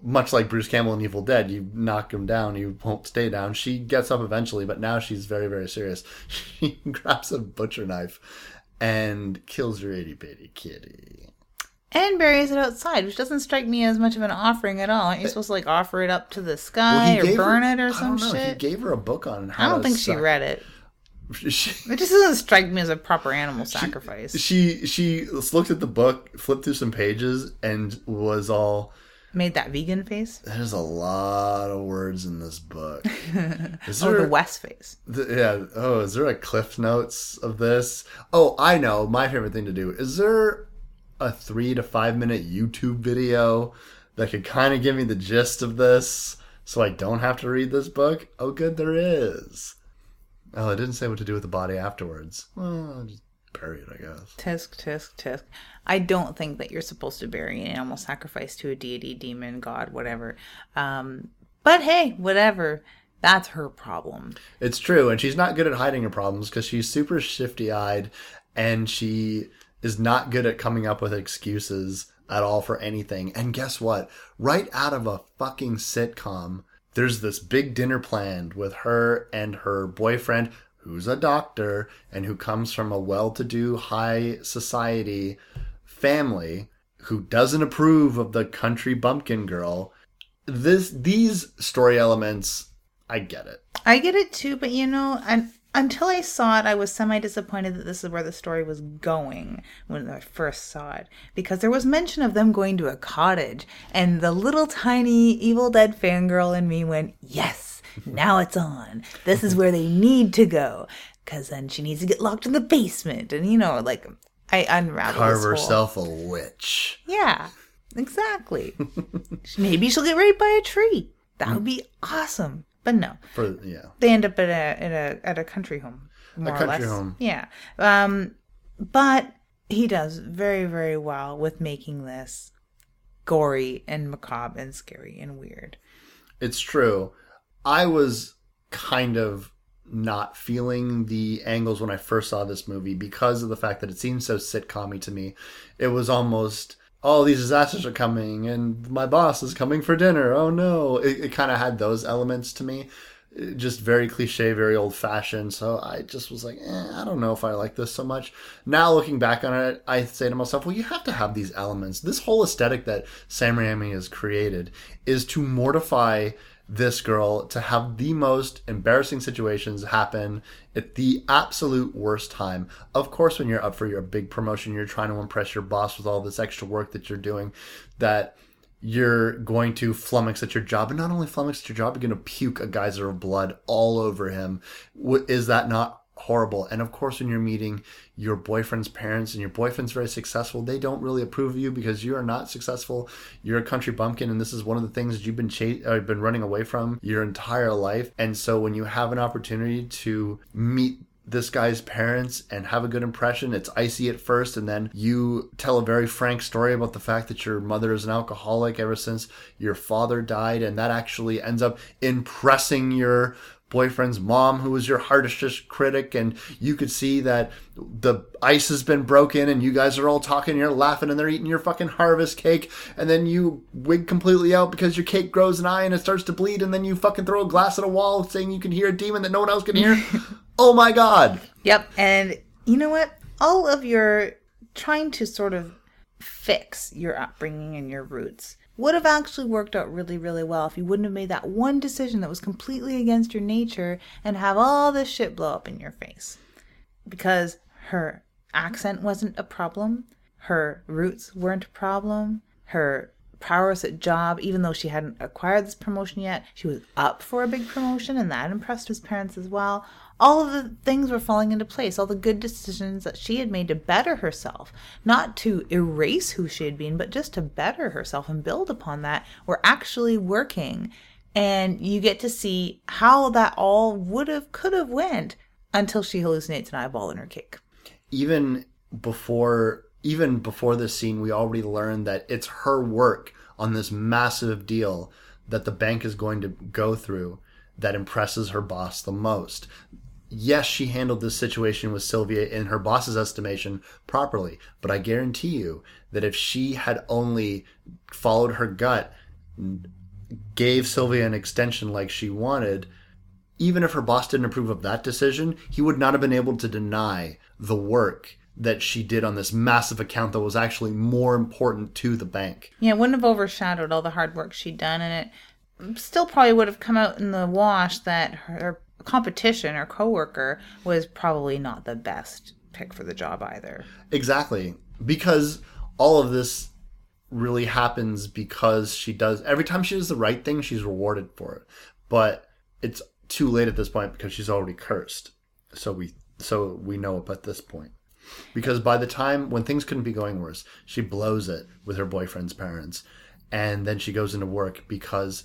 much like Bruce Campbell in Evil Dead, you knock him down, you won't stay down. She gets up eventually, but now she's very, very serious. She grabs a butcher knife and kills your itty bitty kitty. And buries it outside, which doesn't strike me as much of an offering at all. Aren't you eh, supposed to like offer it up to the sky Well, or burn her- it or I some don't know, He gave her a book on how I don't think she read it. She, It just doesn't strike me as a proper animal sacrifice. she she looked at the book, flipped through some pages, and was all. Made that vegan face. There's a lot of words in this book. Is Oh, there, the West face. th- yeah. Oh, is there a cliff notes of this? Oh, I know. My favorite thing to do is there a three to five minute YouTube video that could kind of give me the gist of this, so I don't have to read this book. Oh, good, there is. Oh, it didn't say what to do with the body afterwards. Well, just bury it, I guess. Tisk, tisk, tisk. I don't think that you're supposed to bury an animal sacrifice to a deity, demon, god, whatever. Um, but hey, whatever. That's her problem. It's true, and she's not good at hiding her problems because she's super shifty eyed and she is not good at coming up with excuses at all for anything. And guess what? Right out of a fucking sitcom, there's this big dinner planned with her and her boyfriend, who's a doctor and who comes from a well to do, high society family who doesn't approve of the country bumpkin girl. This these story elements, I get it. I get it too, but you know, and until I saw it, I was semi disappointed that this is where the story was going when I first saw it. Because there was mention of them going to a cottage, and the little tiny Evil Dead fangirl in me went, Yes, now it's on. This is where they need to go. Because then she needs to get locked in the basement. And, you know, like, I unraveled Carve herself a witch. Yeah, exactly. Maybe she'll get raped by a tree. That would be awesome. But no For yeah. they end up at a at a at a country home more or country less. home. yeah um but he does very very well with making this gory and macabre and scary and weird It's true. I was kind of not feeling the angles when I first saw this movie because of the fact that it seemed so sitcommy to me. It was almost, oh, these disasters are coming and my boss is coming for dinner. Oh no. It, it kind of had those elements to me. Just very cliche, very old fashioned. So I just was like, eh, I don't know if I like this so much. Now looking back on it, I say to myself, well, you have to have these elements. This whole aesthetic that Sam Raimi has created is to mortify this girl to have the most embarrassing situations happen at the absolute worst time. Of course, when you're up for your big promotion, you're trying to impress your boss with all this extra work that you're doing, that you're going to flummox at your job. And not only flummox at your job, you're going to puke a geyser of blood all over him. Is that not horrible? And of course, when you're meeting your boyfriend's parents and your boyfriend's very successful, they don't really approve of you because you are not successful. You're a country bumpkin, and this is one of the things that you've been cha- uh, been running away from your entire life. And so, when you have an opportunity to meet this guy's parents and have a good impression. It's icy at first, and then you tell a very frank story about the fact that your mother is an alcoholic ever since your father died, and that actually ends up impressing your boyfriend's mom, who was your hardest critic, and you could see that the ice has been broken, and you guys are all talking, you're laughing, and they're eating your fucking harvest cake, and then you wig completely out because your cake grows an eye and it starts to bleed, and then you fucking throw a glass at a wall saying you can hear a demon that no one else can hear. oh my god! Yep. And you know what? All of your trying to sort of fix your upbringing and your roots would have actually worked out really, really well if you wouldn't have made that one decision that was completely against your nature and have all this shit blow up in your face. Because her accent wasn't a problem, her roots weren't a problem, her prowess at job, even though she hadn't acquired this promotion yet, she was up for a big promotion, and that impressed his parents as well. All of the things were falling into place, all the good decisions that she had made to better herself, not to erase who she had been, but just to better herself and build upon that, were actually working. and you get to see how that all would have could have went until she hallucinates an eyeball in her cake. even before even before this scene we already learned that it's her work on this massive deal that the bank is going to go through that impresses her boss the most yes she handled this situation with sylvia in her boss's estimation properly but i guarantee you that if she had only followed her gut gave sylvia an extension like she wanted even if her boss didn't approve of that decision, he would not have been able to deny the work that she did on this massive account that was actually more important to the bank. Yeah, it wouldn't have overshadowed all the hard work she'd done, and it still probably would have come out in the wash that her competition or coworker was probably not the best pick for the job either. Exactly. Because all of this really happens because she does every time she does the right thing, she's rewarded for it. But it's too late at this point because she's already cursed. So we so we know it at this point. Because by the time when things couldn't be going worse, she blows it with her boyfriend's parents. And then she goes into work because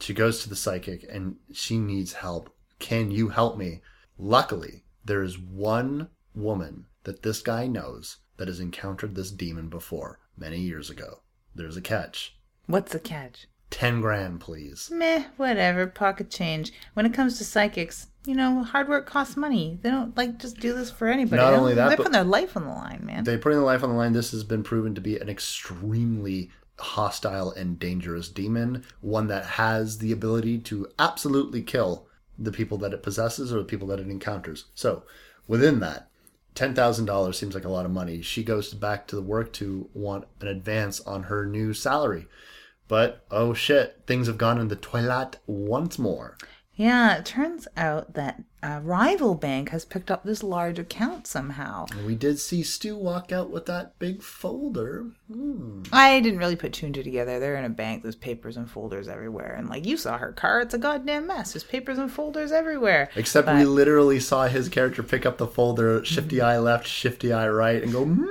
she goes to the psychic and she needs help. Can you help me? Luckily, there is one woman that this guy knows that has encountered this demon before many years ago. There's a catch. What's the catch? 10 grand, please. Meh, whatever, pocket change. When it comes to psychics, you know, hard work costs money. They don't like just do this for anybody. Not only that, they're putting their life on the line, man. They're putting their life on the line. This has been proven to be an extremely hostile and dangerous demon, one that has the ability to absolutely kill the people that it possesses or the people that it encounters. So, within that, $10,000 seems like a lot of money. She goes back to the work to want an advance on her new salary. But oh shit, things have gone in the toilet once more. Yeah, it turns out that a rival bank has picked up this large account somehow. We did see Stu walk out with that big folder. Hmm. I didn't really put two and two together. They're in a bank. There's papers and folders everywhere. And like you saw her car, it's a goddamn mess. There's papers and folders everywhere. Except But- we literally saw his character pick up the folder, shifty eye left, shifty eye right, and go, mm,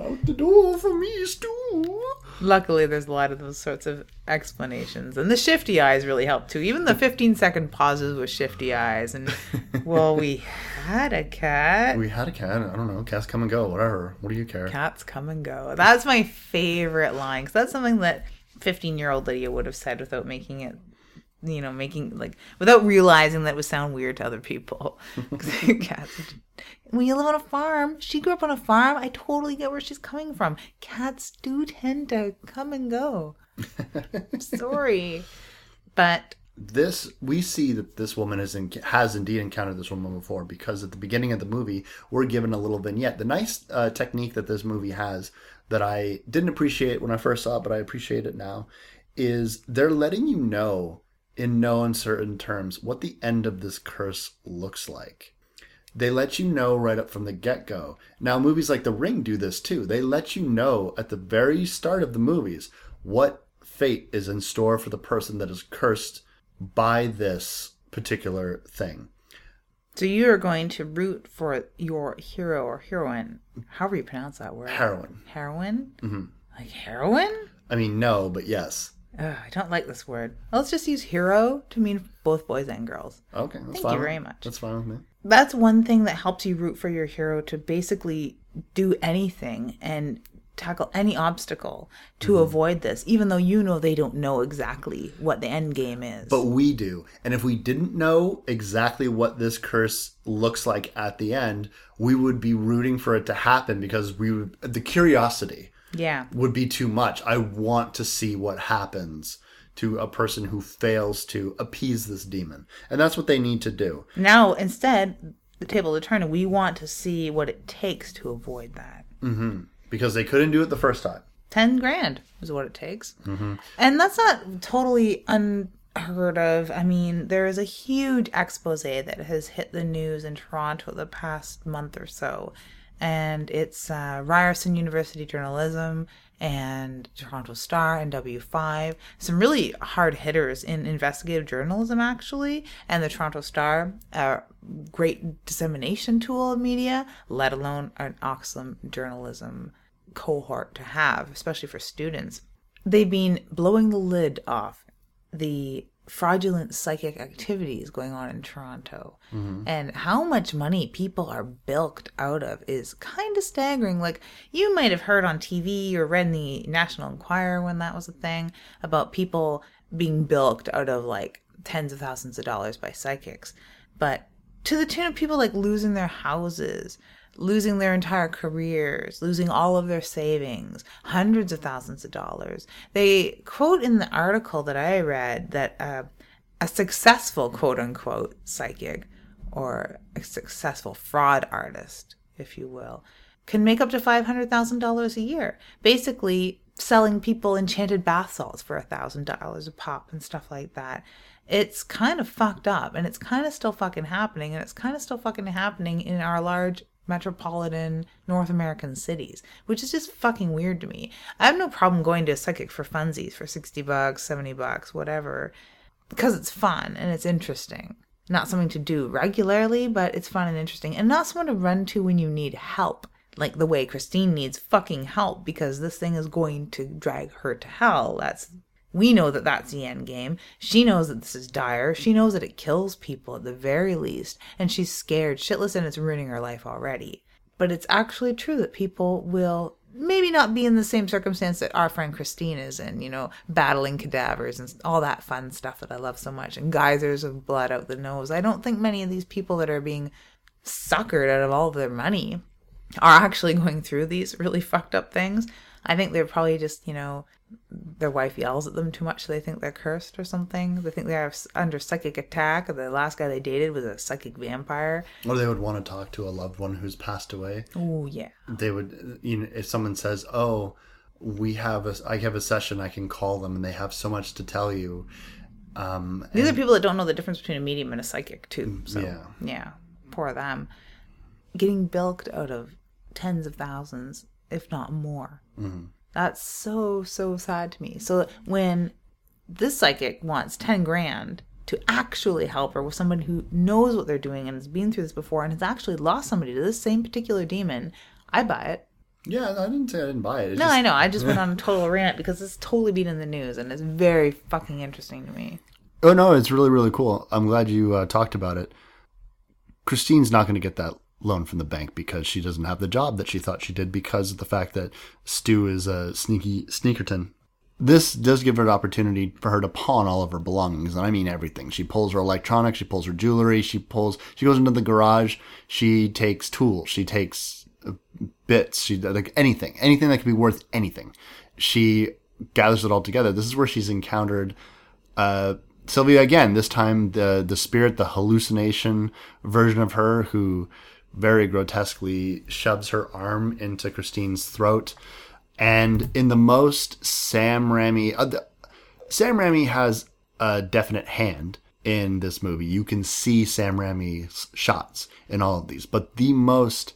out the door for me, Stu. Luckily, there's a lot of those sorts of explanations. And the shifty eyes really help too. Even the 15 second pauses with shifty eyes. And, well, we had a cat. We had a cat. I don't know. Cats come and go. Whatever. What do you care? Cats come and go. That's my favorite line because that's something that 15 year old Lydia would have said without making it, you know, making like without realizing that it would sound weird to other people. cats. When you live on a farm, she grew up on a farm. I totally get where she's coming from. Cats do tend to come and go. Sorry, but This we see that this woman is in, has indeed encountered this woman before because at the beginning of the movie we're given a little vignette. The nice uh, technique that this movie has that I didn't appreciate when I first saw it, but I appreciate it now, is they're letting you know in no uncertain terms what the end of this curse looks like. They let you know right up from the get go. Now, movies like The Ring do this too. They let you know at the very start of the movies what fate is in store for the person that is cursed by this particular thing. so you are going to root for your hero or heroine, however you pronounce that word. Heroine. Heroine? Mm-hmm. Like heroin? I mean, no, but yes. Ugh, I don't like this word. Let's just use hero to mean both boys and girls. Okay, that's Thank fine. you very much. That's fine with me. That's one thing that helps you root for your hero to basically do anything and tackle any obstacle to Mm-hmm. avoid this, even though you know they don't know exactly what the end game is. But we do. And if we didn't know exactly what this curse looks like at the end, we would be rooting for it to happen because we would, the curiosity yeah. would be too much. I want to see what happens to a person who fails to appease this demon. And that's what they need to do. Now, instead, the table of turn, we want to see what it takes to avoid that. Mm-hmm. Because they couldn't do it the first time. 10 grand is what it takes. Mm-hmm. And that's not totally unheard of. I mean, there is a huge expose that has hit the news in Toronto the past month or so. And it's uh, Ryerson University Journalism and Toronto Star and W5. Some really hard hitters in investigative journalism, actually. And the Toronto Star, a great dissemination tool of media, let alone an awesome journalism cohort to have, especially for students. They've been blowing the lid off the fraudulent psychic activities going on in Toronto mm-hmm. and how much money people are bilked out of is kind of staggering. Like you might have heard on TV or read in the National Enquirer when that was a thing about people being bilked out of like tens of thousands of dollars by psychics. But to the tune of people like losing their houses, losing their entire careers, losing all of their savings, hundreds of thousands of dollars. They quote in the article that I read that uh, a successful quote unquote psychic or a successful fraud artist, if you will, can make up to $500,000 a year. Basically, selling people enchanted bath salts for $1,000 a pop and stuff like that. It's kind of fucked up and it's kind of still fucking happening and it's kind of still fucking happening in our large metropolitan North American cities, which is just fucking weird to me. I have no problem going to a psychic for funsies for 60 bucks, 70 bucks, whatever, because it's fun and it's interesting. Not something to do regularly, but it's fun and interesting. And not someone to run to when you need help, like the way Christine needs fucking help because this thing is going to drag her to hell. That's we know that that's the end game. She knows that this is dire. She knows that it kills people at the very least, and she's scared shitless and it's ruining her life already. But it's actually true that people will maybe not be in the same circumstance that our friend Christine is in, you know, battling cadavers and all that fun stuff that I love so much, and geysers of blood out the nose. I don't think many of these people that are being suckered out of all of their money are actually going through these really fucked up things. I think they're probably just, you know, their wife yells at them too much, so they think they're cursed or something. They think they're under psychic attack. The last guy they dated was a psychic vampire. Or they would want to talk to a loved one who's passed away. Oh, yeah. They would, you know, if someone says, "Oh, we have a, I have a session, I can call them, and they have so much to tell you." Um, These are people that don't know the difference between a medium and a psychic, too. So, yeah. yeah, poor them. Getting bilked out of tens of thousands, if not more. That's so, so sad to me. So when this psychic wants 10 grand to actually help her with someone who knows what they're doing and has been through this before and has actually lost somebody to this same particular demon, I buy it. yeah, I didn't say I didn't buy it. It's No, just- I know. I just went on a total rant because it's totally been in the news and it's very fucking interesting to me. Oh no, it's really really cool. I'm glad you uh, talked about it. Christine's not going to get that loan from the bank because she doesn't have the job that she thought she did because of the fact that Stu is a sneaky sneakerton. This does give her an opportunity for her to pawn all of her belongings, and I mean everything. She pulls her electronics, she pulls her jewelry, she pulls, she goes into the garage, she takes tools, she takes uh, bits, she like anything, anything that could be worth anything. She gathers it all together. This is where she's encountered uh, Sylvia again. This time, the the spirit, the hallucination version of her, who very grotesquely shoves her arm into Christine's throat, and in the most Sam Raimi, uh, the, Sam Raimi has a definite hand in this movie. You can see Sam Raimi's shots in all of these, but the most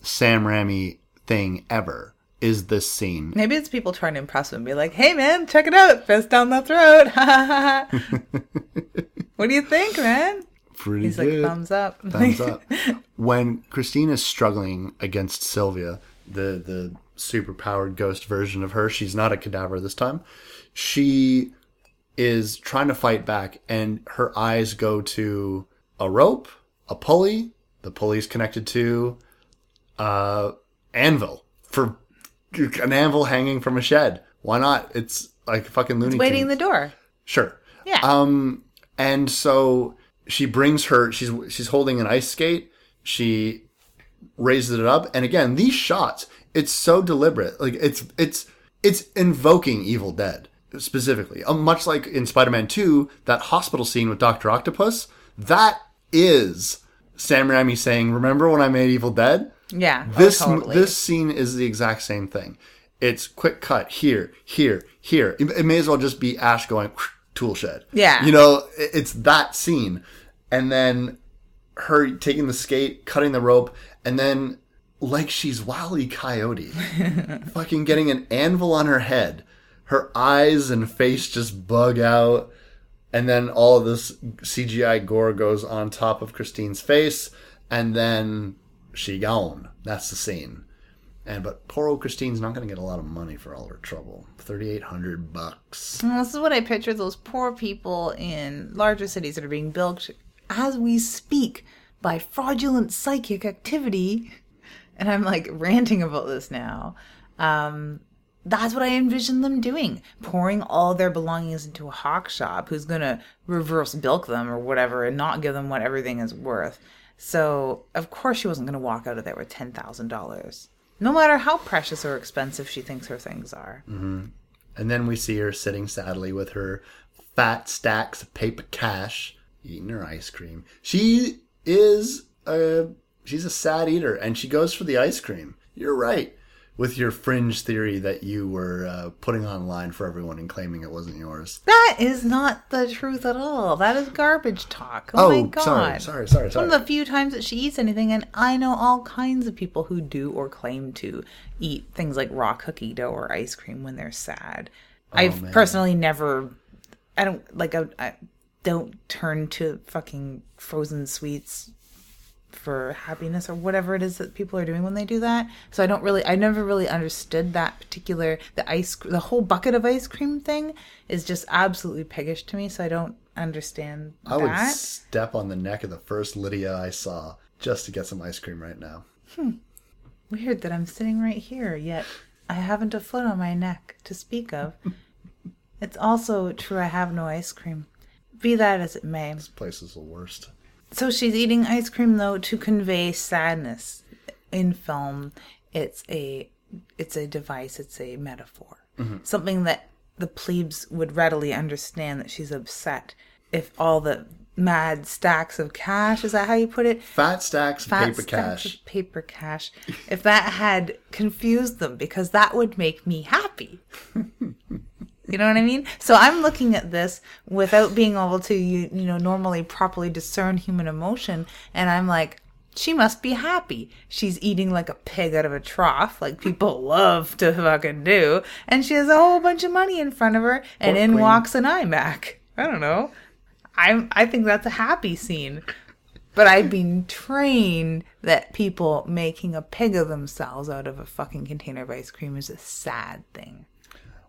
Sam Raimi thing ever is this scene Maybe it's people trying to impress him and be like, hey man, check it out. Fist down the throat. what do you think, man? Pretty He's good. like, thumbs up. thumbs up. When Christine is struggling against Sylvia, the the superpowered ghost version of her, she's not a cadaver this time. She is trying to fight back, and her eyes go to a rope, a pulley. The pulley's connected to uh anvil for an anvil hanging from a shed. Why not? It's like fucking Looney Waiting Tunes. the door. Sure. Yeah. Um, and so she brings her. She's she's holding an ice skate. She raises it up, and again, these shots. It's so deliberate. Like it's it's it's invoking Evil Dead specifically. Um, much like in Spider-Man Two, that hospital scene with Doctor Octopus. That is Sam Raimi saying, "Remember when I made Evil Dead?" yeah. oh, this totally. this scene is the exact same thing. It's quick cut here, here, here. It, it may as well just be Ash going tool shed. Yeah. you know, it's that scene, and then her taking the skate, cutting the rope, and then like she's Wally Coyote, fucking getting an anvil on her head. Her eyes and face just bug out, and then all of this CGI gore goes on top of Christine's face, and then she gone. That's the scene. And but poor old Christine's not going to get a lot of money for all her trouble. Thirty eight hundred bucks. This is what I picture those poor people in larger cities that are being bilked as we speak by fraudulent psychic activity. And I'm like ranting about this now. Um, that's what I envision them doing pouring all their belongings into a hawk shop who's going to reverse bilk them or whatever and not give them what everything is worth. So, of course, she wasn't going to walk out of there with $10,000. No matter how precious or expensive she thinks her things are. Mm-hmm. And then we see her sitting sadly with her fat stacks of paper cash, eating her ice cream. She is a she's a sad eater, and she goes for the ice cream. You're right with your fringe theory that you were uh, putting online for everyone and claiming it wasn't yours. That is not the truth at all. That is garbage talk. Oh, my god. sorry, sorry, sorry, sorry. One of the few times that she eats anything, and I know all kinds of people who do or claim to eat things like raw cookie dough or ice cream when they're sad. I've man. personally never, I don't like, I, I don't turn to fucking frozen sweets for happiness or whatever it is that people are doing when they do that. So I don't really, I never really understood that particular the ice, the whole bucket of ice cream thing is just absolutely piggish to me. So I don't understand I would step on the neck of the first Lydia I saw just to get some ice cream right now. Hmm. Weird that I'm sitting right here, yet I haven't a foot on my neck to speak of. it's also true I have no ice cream. Be that as it may. This place is the worst. So she's eating ice cream though to convey sadness in film. It's a it's a device, it's a metaphor. Mm-hmm. Something that the plebes would readily understand that she's upset if all the mad stacks of cash, is that how you put it? Fat stacks of Fat paper stacks cash. of paper cash. If that had confused them, because that would make me happy. You know what I mean? So I'm looking at this without being able to, you, you know, normally properly discern human emotion, and I'm like, she must be happy. She's eating like a pig out of a trough, like people love to fucking do, and she has a whole bunch of money in front of her, and Poor in queen. walks an iMac. I don't know. I I think that's a happy scene. But I've been trained that people making a pig of themselves out of a fucking container of ice cream is a sad thing.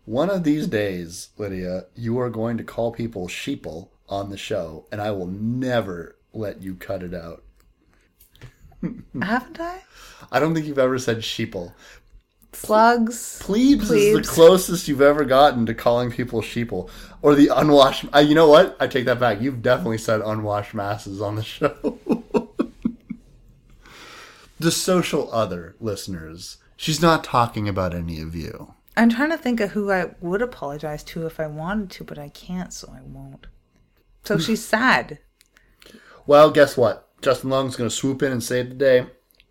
One of these days, Lydia, you are going to call people sheeple on the show, and I will never let you cut it out. Haven't I? I don't think you've ever said sheeple. Slugs. Plebes, is the closest you've ever gotten to calling people sheeple. Or the unwashed. Uh, you know what? I take that back. You've definitely said unwashed masses on the show. the social other listeners. She's not talking about any of you. I'm trying to think of who I would apologize to if I wanted to, but I can't, so I won't. So hmm. she's sad. Well, guess what? Justin Long's going to swoop in and save the day.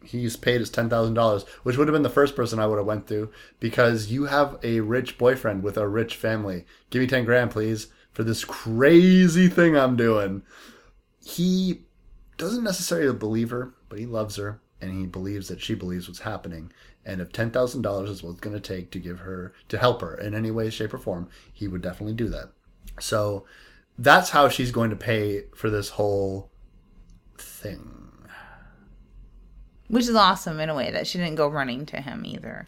He's paid his ten thousand dollars, which would have been the first person I would have went to because you have a rich boyfriend with a rich family. Give me ten grand, please, for this crazy thing I'm doing. He doesn't necessarily believe her, but he loves her, and he believes that she believes what's happening. And if ten thousand dollars is what it's going to take to give her to help her in any way, shape, or form, he would definitely do that. So that's how she's going to pay for this whole thing. Which is awesome in a way that she didn't go running to him either.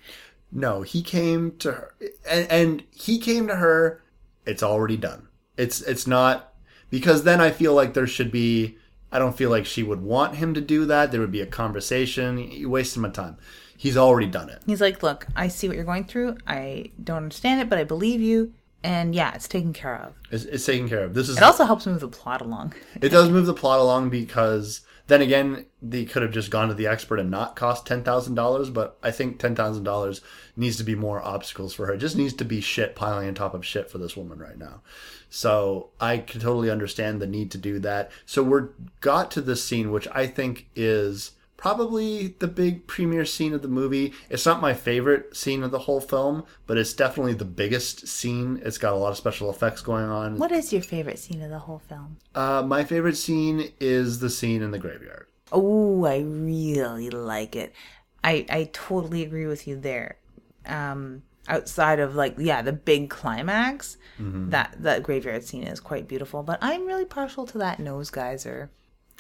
No, he came to her, and, and he came to her. It's already done. It's it's not because then I feel like there should be. I don't feel like she would want him to do that. There would be a conversation. You wasted my time. He's already done it. He's like, Look, I see what you're going through. I don't understand it, but I believe you. And yeah, it's taken care of. It's, it's taken care of. This is. It also helps move the plot along. It does move the plot along because then again, they could have just gone to the expert and not cost ten thousand dollars. But I think ten thousand dollars needs to be more obstacles for her. It just needs to be shit piling on top of shit for this woman right now. So I can totally understand the need to do that. So we're got to this scene, which I think is probably the big premiere scene of the movie. It's not my favorite scene of the whole film, but it's definitely the biggest scene. It's got a lot of special effects going on. What is your favorite scene of the whole film? Uh, my favorite scene is the scene in the graveyard. Oh, I really like it. I I totally agree with you there. Um, outside of like yeah, the big climax, mm-hmm. that that graveyard scene is quite beautiful. But I'm really partial to that nose geyser.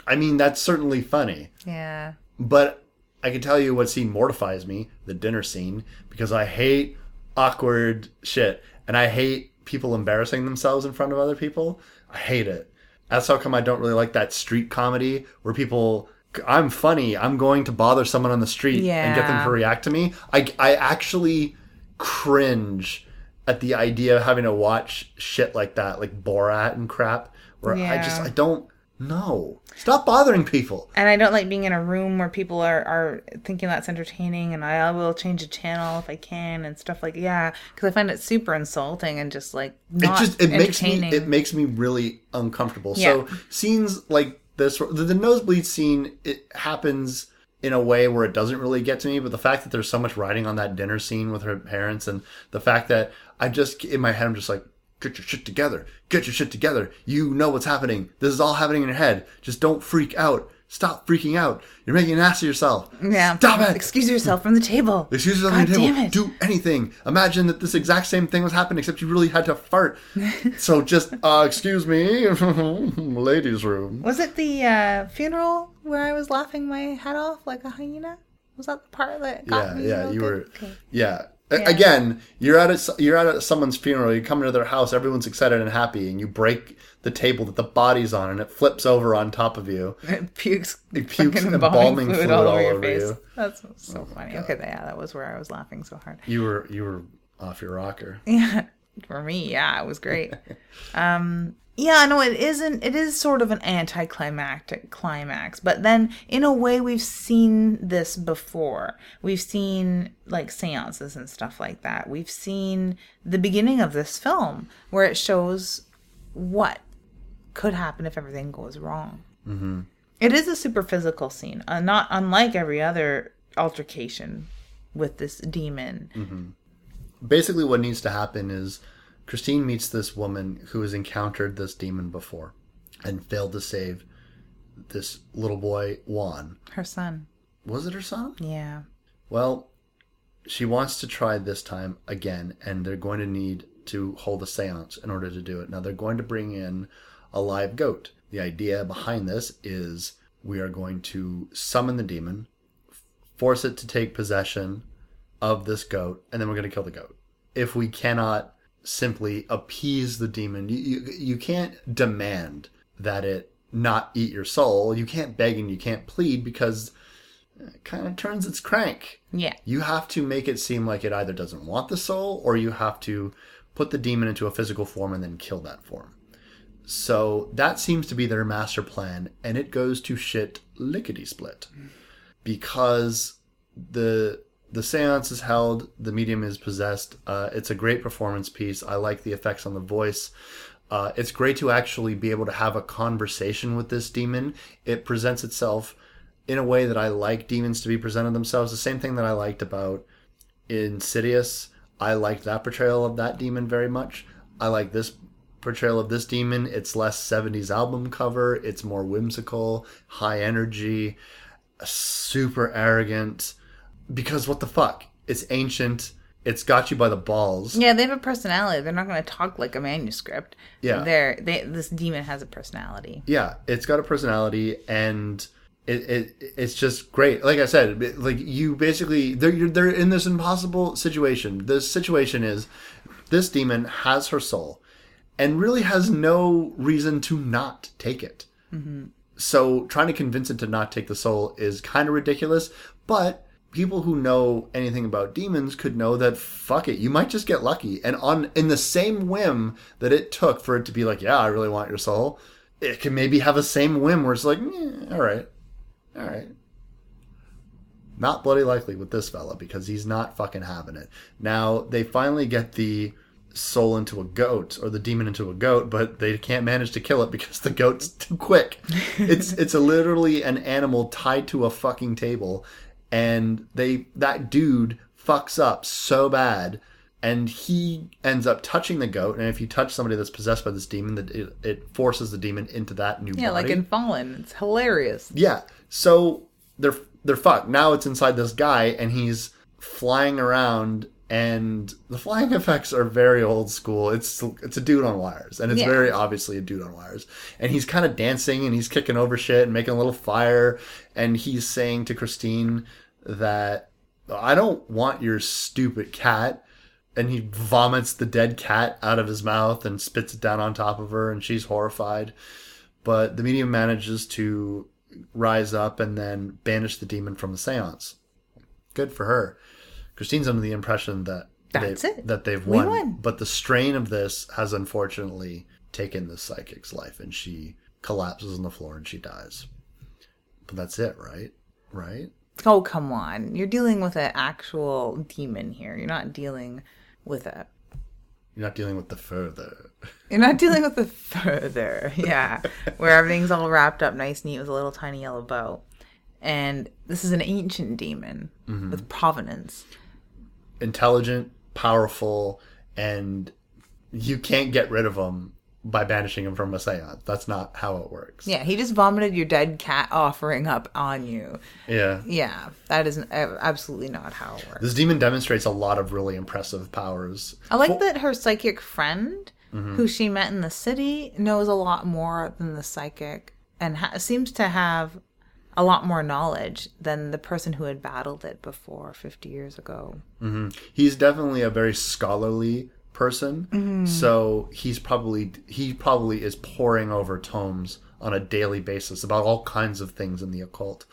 I mean, that's certainly funny, Yeah, but I can tell you what scene mortifies me: the dinner scene, because I hate awkward shit, and I hate people embarrassing themselves in front of other people. I hate it. That's how come I don't really like that street comedy where people. I'm funny. I'm going to bother someone on the street and get them to react to me. I, I actually cringe at the idea of having to watch shit like that, like Borat and crap, where I just I don't know. Stop bothering people. And I don't like being in a room where people are, are thinking that's entertaining, and I will change a channel if I can and stuff like yeah, because I find it super insulting and just like not it just it makes me it makes me really uncomfortable. Yeah. So scenes like this, the, the nosebleed scene, it happens in a way where it doesn't really get to me. But the fact that there's so much writing on that dinner scene with her parents, and the fact that I just in my head I'm just like. Get your shit together. Get your shit together. You know what's happening. This is all happening in your head. Just don't freak out. Stop freaking out. You're making an ass of yourself. yeah, Stop it. Excuse yourself from the table. Excuse yourself God the table. damn it. Do anything. Imagine that this exact same thing was happening, except you really had to fart. so just, uh, excuse me, ladies' room. Was it the uh, funeral where I was laughing my head off like a hyena? Was that the part that got Yeah, me? yeah, you were. Okay. Yeah. A- Again, you're at a, you're at a, someone's funeral. You come into their house, everyone's excited and happy, and you break the table that the body's on, and it flips over on top of you. It pukes, It pukes fucking embalming fluid all your over you. Oh That's so funny. Okay, yeah, that was where I was laughing so hard. You were you were off your rocker. Yeah, for me, yeah, it was great. um, yeah, no, it isn't. It is sort of an anticlimactic climax, but then in a way, we've seen this before. We've seen like seances and stuff like that. We've seen the beginning of this film where it shows what could happen if everything goes wrong. Mm-hmm. is a super physical scene, uh, not unlike every other altercation with this demon. basically what needs to happen is Christine meets this woman who has encountered this demon before and failed to save this little boy Juan. Her son, Was it her son? yeah. Well, she wants to try this time again, and they're going to need to hold a seance in order to do it. Now, they're going to bring in a live goat. The idea behind this is we are going to summon the demon, force it to take possession of this goat, and then we're going to kill the goat. If we cannot simply appease the demon, you, you, you can't demand that it not eat your soul. You can't beg and you can't plead because it kind of turns its crank Yeah. you have to make it seem like it either doesn't want the soul or you have to put the demon into a physical form and then kill that form. So that seems to be their master plan, and it goes to shit lickety split because the the seance is held, the medium is possessed. Uh, it's a great performance piece. I like the effects on the voice. Uh, it's great to actually be able to have a conversation with this demon. It presents itself in a way that I like demons to be presented themselves. The same thing that I liked about Insidious. I liked that portrayal of that demon very much. I like this portrayal of this demon. It's less 70s album cover, it's more whimsical, high energy, super arrogant. Because what the fuck? It's ancient. It's got you by the balls. Yeah, they have a personality. They're not going to talk like a manuscript. Yeah. They're they this demon has a personality. yeah it's got a personality and it, it it's just great like i said like you basically they're you're, they're in this impossible situation the situation is this demon has her soul and really has no reason to not take it. So trying to convince it to not take the soul is kind of ridiculous but people who know anything about demons could know that fuck it you might just get lucky. And on in the same whim that it took for it to be like yeah i really want your soul it can maybe have a same whim where it's like eh, all right all right. Not bloody likely with this fella because he's not fucking having it. Now they finally get the soul into a goat or the demon into a goat but they can't manage to kill it because the goat's too quick it's it's a literally an animal tied to a fucking table and they that dude fucks up so bad and he ends up touching the goat and if you touch somebody that's possessed by this demon that it, it forces the demon into that new Yeah, body like in Fallen. It's hilarious. yeah. So they're they're fucked. Now it's inside this guy and he's flying around and the flying effects are very old school. It's it's a dude on wires and it's Yeah. very obviously a dude on wires. And he's kind of dancing and he's kicking over shit and making a little fire and he's saying to Christine that I don't want your stupid cat. And he vomits the dead cat out of his mouth and spits it down on top of her, and she's horrified. But the medium manages to rise up and then banish the demon from the seance. Good for her. Christine's under the impression that That's they, it. that they've won. won. But the strain of this has unfortunately taken the psychic's life, and she collapses on the floor and she dies. But that's it, right? Right? Oh, come on. You're dealing with an actual demon here. You're not dealing with a. You're not dealing with the further. You're not dealing with the further. Yeah. Where everything's all wrapped up nice, and neat with a little tiny yellow bow. And this is an ancient demon Mm-hmm. with provenance. Intelligent, powerful, and you can't get rid of him by banishing him from a seance. That's not how it works. Yeah, he just vomited your dead cat offering up on you. Yeah. Yeah, that is absolutely not how it works. This demon demonstrates a lot of really impressive powers. I like that her psychic friend, mm-hmm. who she met in the city, knows a lot more than the psychic and ha- seems to have a lot more knowledge than the person who had battled it before 50 years ago. Mm-hmm. He's definitely a very scholarly person, mm-hmm. so he's probably he probably is poring over tomes on a daily basis about all kinds of things in the occult.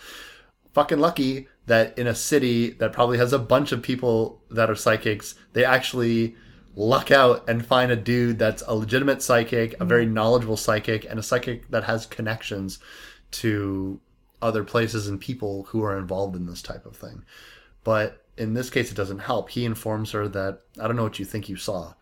Fucking lucky that in a city that probably has a bunch of people that are psychics, they actually luck out and find a dude that's a legitimate psychic, a very mm-hmm. knowledgeable psychic, and a psychic that has connections to other places and people who are involved in this type of thing. But in this case, it doesn't help. He informs her that, I don't know what you think you saw,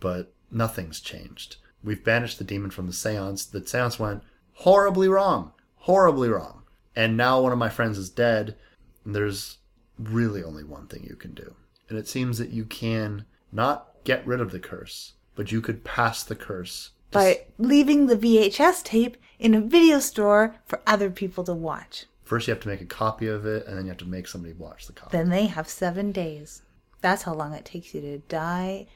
but nothing's changed. We've banished the demon from the seance. The seance went horribly wrong. Horribly wrong. And now one of my friends is dead. And there's really only one thing you can do. And it seems that you can not get rid of the curse, but you could pass the curse. By leaving the VHS tape in a video store for other people to watch. First, you have to make a copy of it, and then you have to make somebody watch the copy. Then they have seven days. That's how long it takes you to die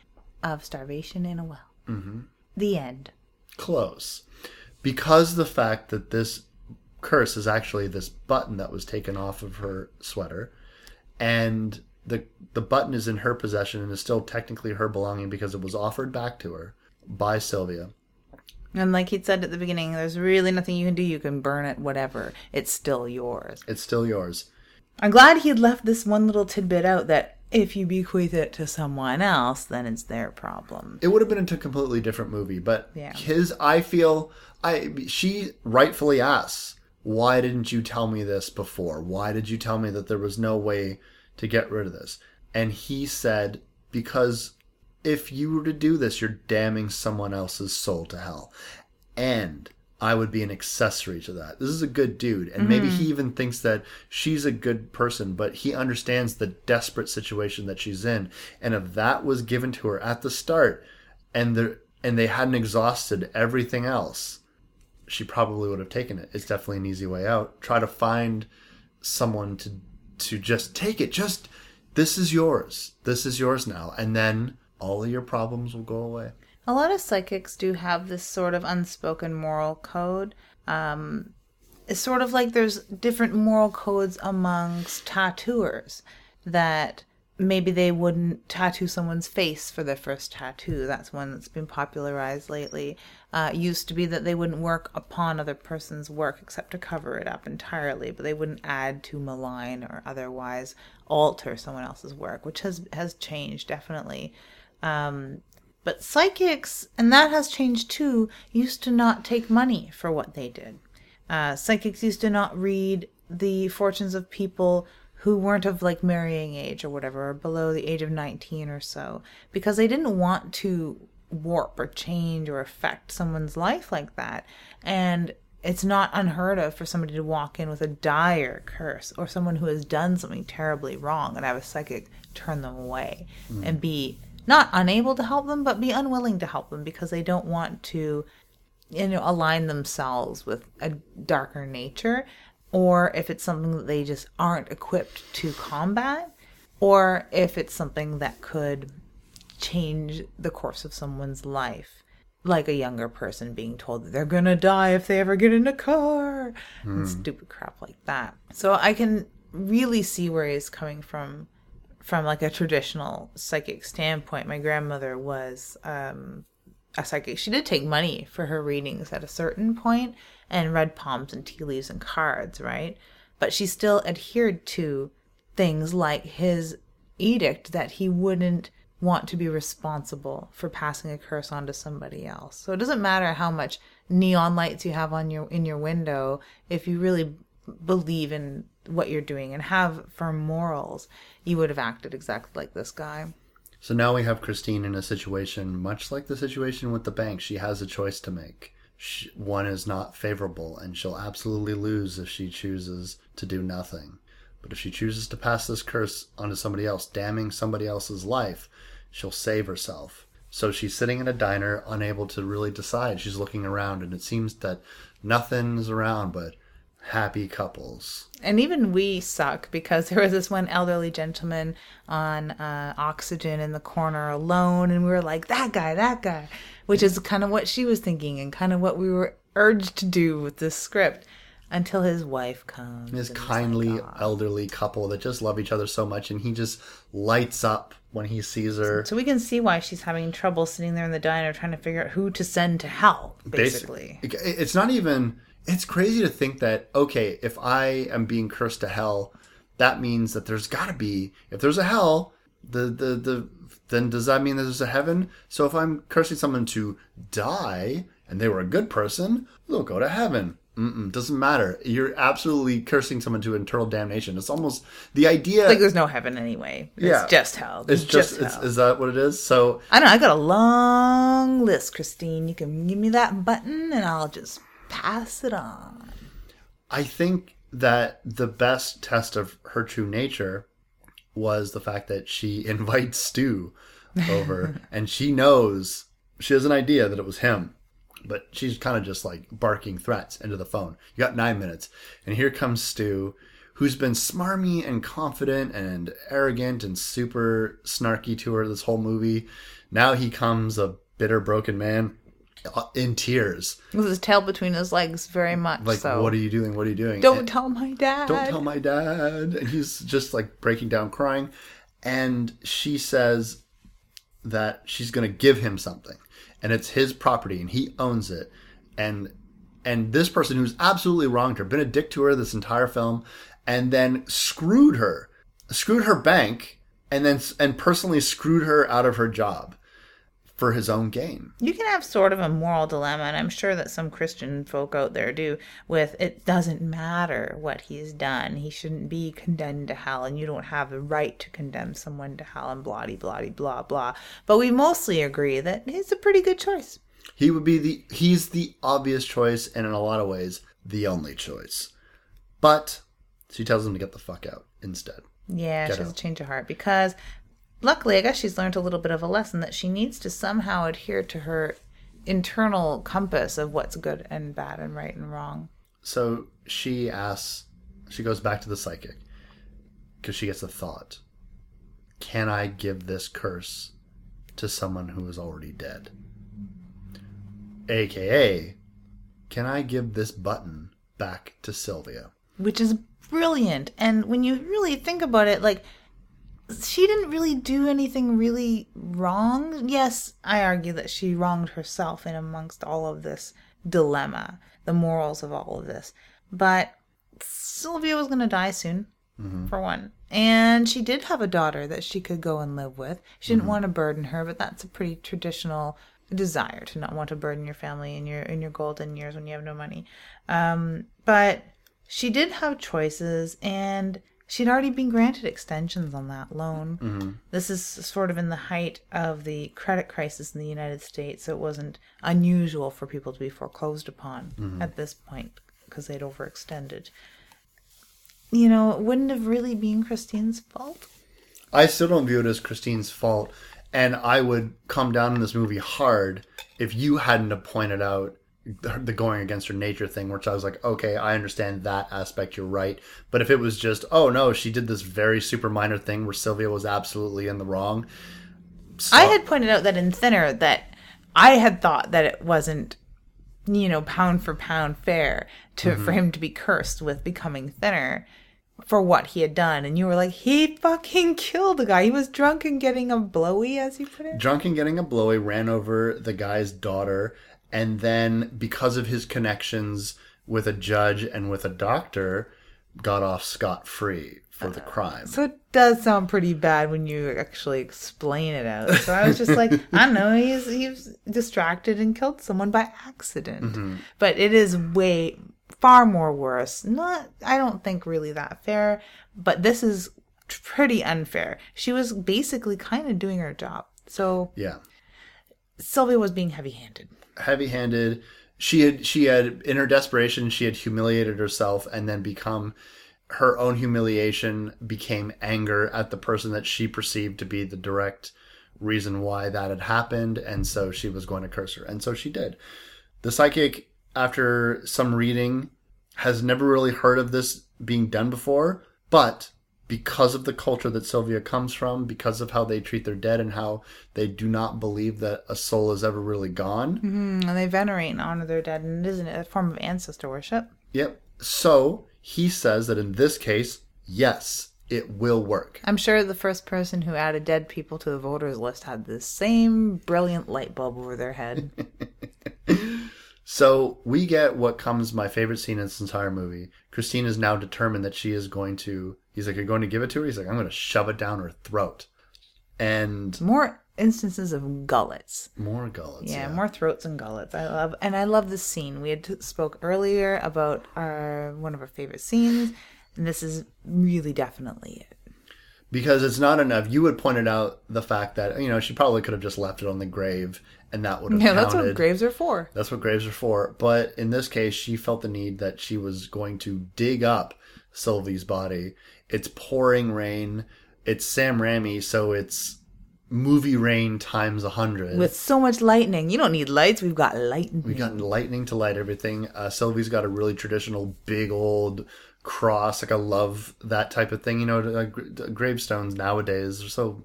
of starvation in a well. Mm-hmm. The end. close because the fact that this curse is actually this button that was taken off of her sweater and the the button is in her possession and is still technically her belonging because it was offered back to her by Sylvia. And like he said at the beginning, there's really nothing you can do. You can burn it, whatever. It's still yours. It's still yours. I'm glad he had left this one little tidbit out that if you bequeath it to someone else, then it's their problem. It would have been into a completely different movie, but Yeah. his I feel I she rightfully asks, "Why didn't you tell me this before? Why did you tell me that there was no way to get rid of this?" And he said, "Because if you were to do this, you're damning someone else's soul to hell." And I would be an accessory to that. This is a good dude. And maybe he mm. even thinks that she's a good person, but he understands the desperate situation that she's in. And if that was given to her at the start and the and they hadn't exhausted everything else, she probably would have taken it. It's definitely an easy way out. Try to find someone to to just take it. Just this is yours. This is yours now. And then all of your problems will go away. A lot of psychics do have this sort of unspoken moral code. Um, it's sort of like there's different moral codes amongst tattooers that maybe they wouldn't tattoo someone's face for their first tattoo. That's one that's been popularized lately. Uh, used to be that they wouldn't work upon other person's work except to cover it up entirely, but they wouldn't add to malign or otherwise alter someone else's work, which has has changed definitely. Um, but psychics, and that has changed too, used to not take money for what they did. Uh, psychics used to not read the fortunes of people who weren't of like marrying age or whatever, or below the age of 19 or so, because they didn't want to warp or change or affect someone's life like that. And it's not unheard of for somebody to walk in with a dire curse or someone who has done something terribly wrong and have a psychic turn them away and be not unable to help them, but be unwilling to help them because they don't want to, you know, align themselves with a darker nature, or if it's something that they just aren't equipped to combat, or if it's something that could change the course of someone's life. Like a younger person being told that they're gonna die if they ever get in a car, and hmm. stupid crap like that. So I can really see where he's coming from from like a traditional psychic standpoint. My grandmother was um, a psychic. She did take money for her readings at a certain point and read palms and tea leaves and cards, right? But she still adhered to things like his edict that he wouldn't want to be responsible for passing a curse on to somebody else. So it doesn't matter how much neon lights you have on your in your window if you really believe in what you're doing and have firm morals, you would have acted exactly like this guy. So now we have Christine in a situation much like the situation with the bank. She has a choice to make. She, one is not favorable, and she'll absolutely lose if she chooses to do nothing. But if she chooses to pass this curse onto somebody else, damning somebody else's life, she'll save herself. So she's sitting in a diner, unable to really decide. She's looking around, and it seems that nothing's around but happy couples. And even we suck because there was this one elderly gentleman on uh, oxygen in the corner alone, and we were like, that guy, that guy, which is kind of what she was thinking and kind of what we were urged to do with this script until his wife comes. This kindly like, elderly couple that just love each other so much, and he just lights up when he sees her. So we can see why she's having trouble sitting there in the diner trying to figure out who to send to hell, basically. Basic- It's not even. It's crazy to think that okay, if I am being cursed to hell, that means that there's got to be. If there's a hell, the the the then does that mean that there's a heaven? So if I'm cursing someone to die and they were a good person, they'll go to heaven. Mm-mm, doesn't matter. You're absolutely cursing someone to eternal damnation. It's almost the idea. Like there's no heaven anyway. It's Yeah. just hell. it's just, it's, hell. is that what it is? So I don't know. I got a long list, Christine. You can give me that button and I'll just pass it on. I think that the best test of her true nature was the fact that she invites Stu over and she knows she has an idea that it was him. But she's kind of just like barking threats into the phone. You got nine minutes. And here comes Stu, who's been smarmy and confident and arrogant and super snarky to her this whole movie. Now he comes a bitter, broken man Uh, in tears. With his tail between his legs, very much Like, so. what are you doing? What are you doing? Don't And- tell my dad. don't tell my dad and he's just like breaking down crying and she says that she's going to give him something and it's his property and he owns it and and this person who's absolutely wronged her been a dick to her this entire film and then screwed her screwed her bank and then and personally screwed her out of her job for his own gain You can have sort of a moral dilemma, and I'm sure that some Christian folk out there do, with it doesn't matter what he's done. He shouldn't be condemned to hell, and you don't have the right to condemn someone to hell, and blah, blah, blah, blah. But we mostly agree that it's a pretty good choice. He would be the he's the obvious choice and in a lot of ways the only choice. But she tells him to get the fuck out instead. Yeah, Get she has a change of heart because luckily, I guess she's learned a little bit of a lesson that she needs to somehow adhere to her internal compass of what's good and bad and right and wrong. So she asks she goes back to the psychic because she gets a thought. Can I give this curse to someone who is already dead? AKA, can I give this button back to Sylvia? which is brilliant. And when you really think about it, like she didn't really do anything really wrong. Yes, I argue that she wronged herself in amongst all of this dilemma, the morals of all of this. But Sylvia was going to die soon, for one. And she did have a daughter that she could go and live with. She didn't want to burden her, but that's a pretty traditional desire to not want to burden your family in your in your golden years when you have no money. Um, but she did have choices and she'd already been granted extensions on that loan. Mm-hmm. This is sort of in the height of the credit crisis in the United States, so it wasn't unusual for people to be foreclosed upon mm-hmm. at this point because they'd overextended. You know, it wouldn't have really been Christine's fault. I still don't view it as Christine's fault, and I would come down in this movie hard if you hadn't have pointed out the going against her nature thing, which I was like, okay, I understand that aspect. You're right, but if it was just, oh no, she did this very super minor thing where Sylvia was absolutely in the wrong. I had pointed out that in Thinner that I had thought that it wasn't, you know, pound for pound fair to mm-hmm. for him to be cursed with becoming thinner. for what he had done, and you were like, he fucking killed the guy. He was drunk and getting a blowy, as you put it. Drunk and getting a blowy, ran over the guy's daughter, and then because of his connections with a judge and with a doctor, got off scot free for the uh, crime. So it does sound pretty bad when you actually explain it out. So I was just like, I don't know, he's he's distracted and killed someone by accident. Mm-hmm. But it is way far more worse. Not I don't think really that fair, but this is pretty unfair. She was basically kind of doing her job. So Yeah. Sylvia was being heavy-handed. Heavy-handed. She had she had in her desperation she had humiliated herself and then become her own humiliation became anger at the person that she perceived to be the direct reason why that had happened and so she was going to curse her and so she did. The psychic after some reading has never really heard of this being done before, but because of the culture that Sylvia comes from, because of how they treat their dead and how they do not believe that a soul is ever really gone, mm-hmm. And they venerate and honor their dead, and it isn't a form of ancestor worship. Yep. So he says that in this case, yes, it will work. I'm sure the first person who added dead people to the voters list had the same brilliant light bulb over their head. So we get what comes my favorite scene in this entire movie. Christine is now determined that she is going to. He's like, "You're going to give it to her." He's like, "I'm going to shove it down her throat." And More instances of gullets. more gullets. Yeah, more throats and gullets. I love, and I love this scene. We had t- spoke earlier about our one of our favorite scenes, and this is really definitely it. because it's not enough. You had pointed out the fact that you know she probably could have just left it on the grave, and that would have Yeah, that's what graves are for. That's what graves are for. But in this case, she felt the need that she was going to dig up Sylvie's body. It's pouring rain. It's Sam Raimi, so it's movie rain times a hundred. With so much lightning, you don't need lights. We've got lightning. We've got lightning to light everything. Uh, Sylvie's got a really traditional big old cross. Like I love that type of thing. You know, uh, gra- gravestones nowadays are so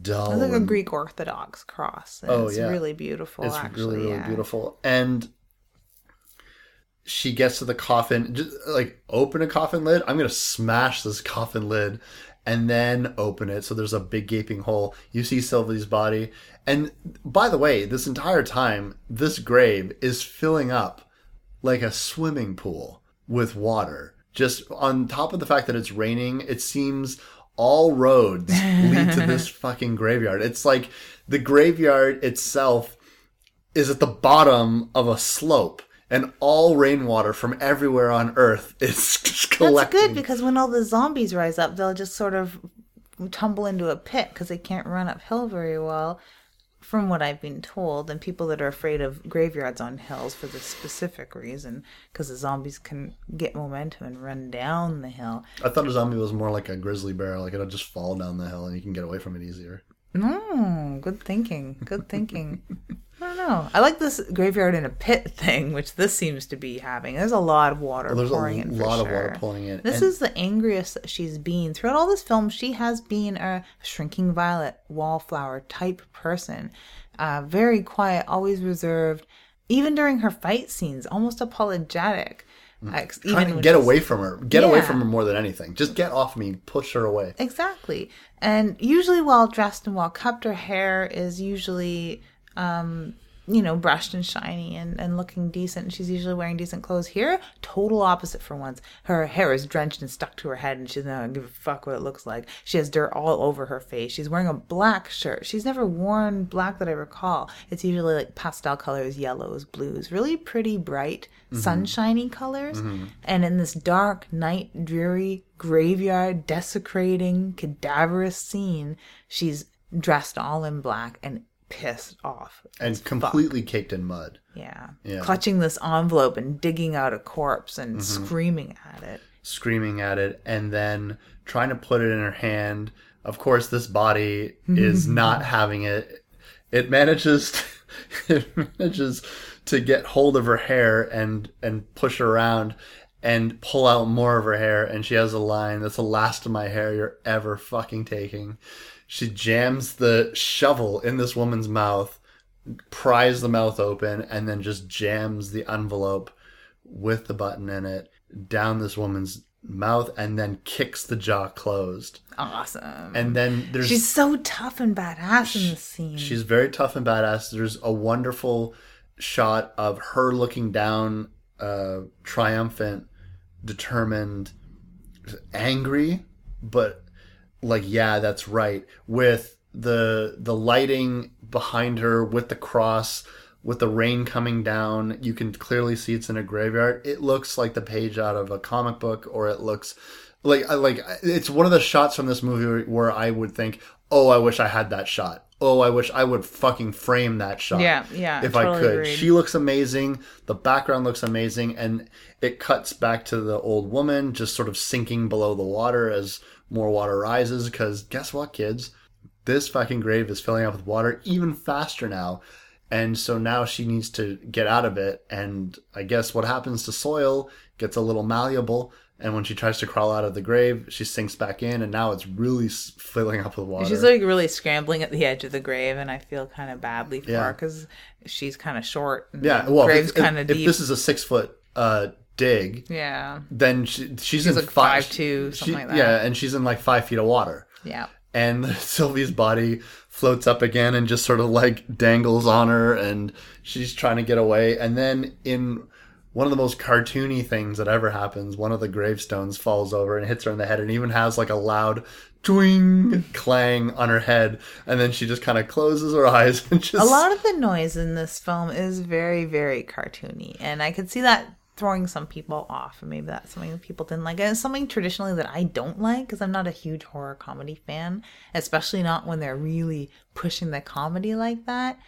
dull. It's like a Greek Orthodox cross. Oh, it's yeah. really beautiful. It's actually, really, really yeah. beautiful. And she gets to the coffin, just like open a coffin lid. I'm gonna smash this coffin lid, and then open it. So there's a big gaping hole. You see Sylvie's body, and by the way, this entire time, this grave is filling up like a swimming pool with water. Just on top of the fact that it's raining, it seems all roads lead to this fucking graveyard. It's like the graveyard itself is at the bottom of a slope and all rainwater from everywhere on earth is just That's good because when all the zombies rise up, they'll just sort of tumble into a pit because they can't run uphill very well, from what I've been told. And people that are afraid of graveyards on hills for this specific reason, because the zombies can get momentum and run down the hill. I thought a zombie was more like a grizzly bear, like it'll just fall down the hill and you can get away from it easier. No, good thinking. Good thinking. I don't know. I like this graveyard in a pit thing, which this seems to be having. There's a lot of water There's pouring a in. for lot of water pulling in. This and is the angriest that she's been. Throughout all this film, she has been a shrinking violet, wallflower type person. Uh, very quiet, always reserved. Even during her fight scenes, almost apologetic. Ex- Mm. trying to get away from her. Get away from her more than anything. Just get off me. Push her away. Exactly. And usually well dressed and well kept. Her hair is usually, um, you know, brushed and shiny and, and looking decent. And she's usually wearing decent clothes. Here, total opposite for once. Her hair is drenched and stuck to her head and she doesn't give a fuck what it looks like. She has dirt all over her face. She's wearing a black shirt. She's never worn black that I recall. It's usually like pastel colors, yellows, blues, really pretty bright, mm-hmm. sunshiny colors. Mm-hmm. And in this dark, night, dreary graveyard, desecrating, cadaverous scene, she's dressed all in black and pissed off. And completely caked in mud. Yeah. Yeah. Clutching this envelope and digging out a corpse and mm-hmm. screaming at it. screaming at it and then trying to put it in her hand. Of course, this body is not having it. It manages to, it manages to get hold of her hair and and push her around and pull out more of her hair and she has a line that's the last of my hair you're ever fucking taking. She jams the shovel in this woman's mouth, pries the mouth open and then just jams the envelope with the button in it down this woman's mouth and then kicks the jaw closed. Awesome. And then there's She's so tough and badass in this scene. She's very tough and badass. There's a wonderful shot of her looking down, uh, triumphant, determined, angry, but like, yeah, that's right. With the the lighting behind her, with the cross, with the rain coming down, you can clearly see it's in a graveyard. It looks like the page out of a comic book, or it looks like like it's one of the shots from this movie where I would think, "Oh, I wish I had that shot." Oh, I wish I would fucking frame that shot. Yeah, yeah, If I could. agreed. She looks amazing. The background looks amazing and it cuts back to the old woman just sort of sinking below the water as more water rises cuz guess what, kids? This fucking grave is filling up with water even faster now. And so now she needs to get out of it. And I guess what happens to soil gets a little malleable. And when she tries to crawl out of the grave, she sinks back in. And now it's really filling up with water. She's like really scrambling at the edge of the grave, and I feel kind of badly for Yeah. her because she's kind of short. And yeah. the Well, grave's if, if- kind of if deep. this is a six foot uh, dig, yeah, then she, she's, in like five, 5'2", something like that. Yeah, and she's in like five feet of water. yeah. And Sylvie's body floats up again and just sort of like dangles on her, and she's trying to get away. And then in one of the most cartoony things that ever happens, one of the gravestones falls over and hits her in the head, and even has like a loud twing clang on her head. And then she just kind of closes her eyes and just A lot of the noise in this film is very, very cartoony, and I could see that throwing some people off. And maybe that's something that people didn't like. And it's something traditionally that I don't like because I'm not a huge horror comedy fan, especially not when they're really pushing the comedy like that.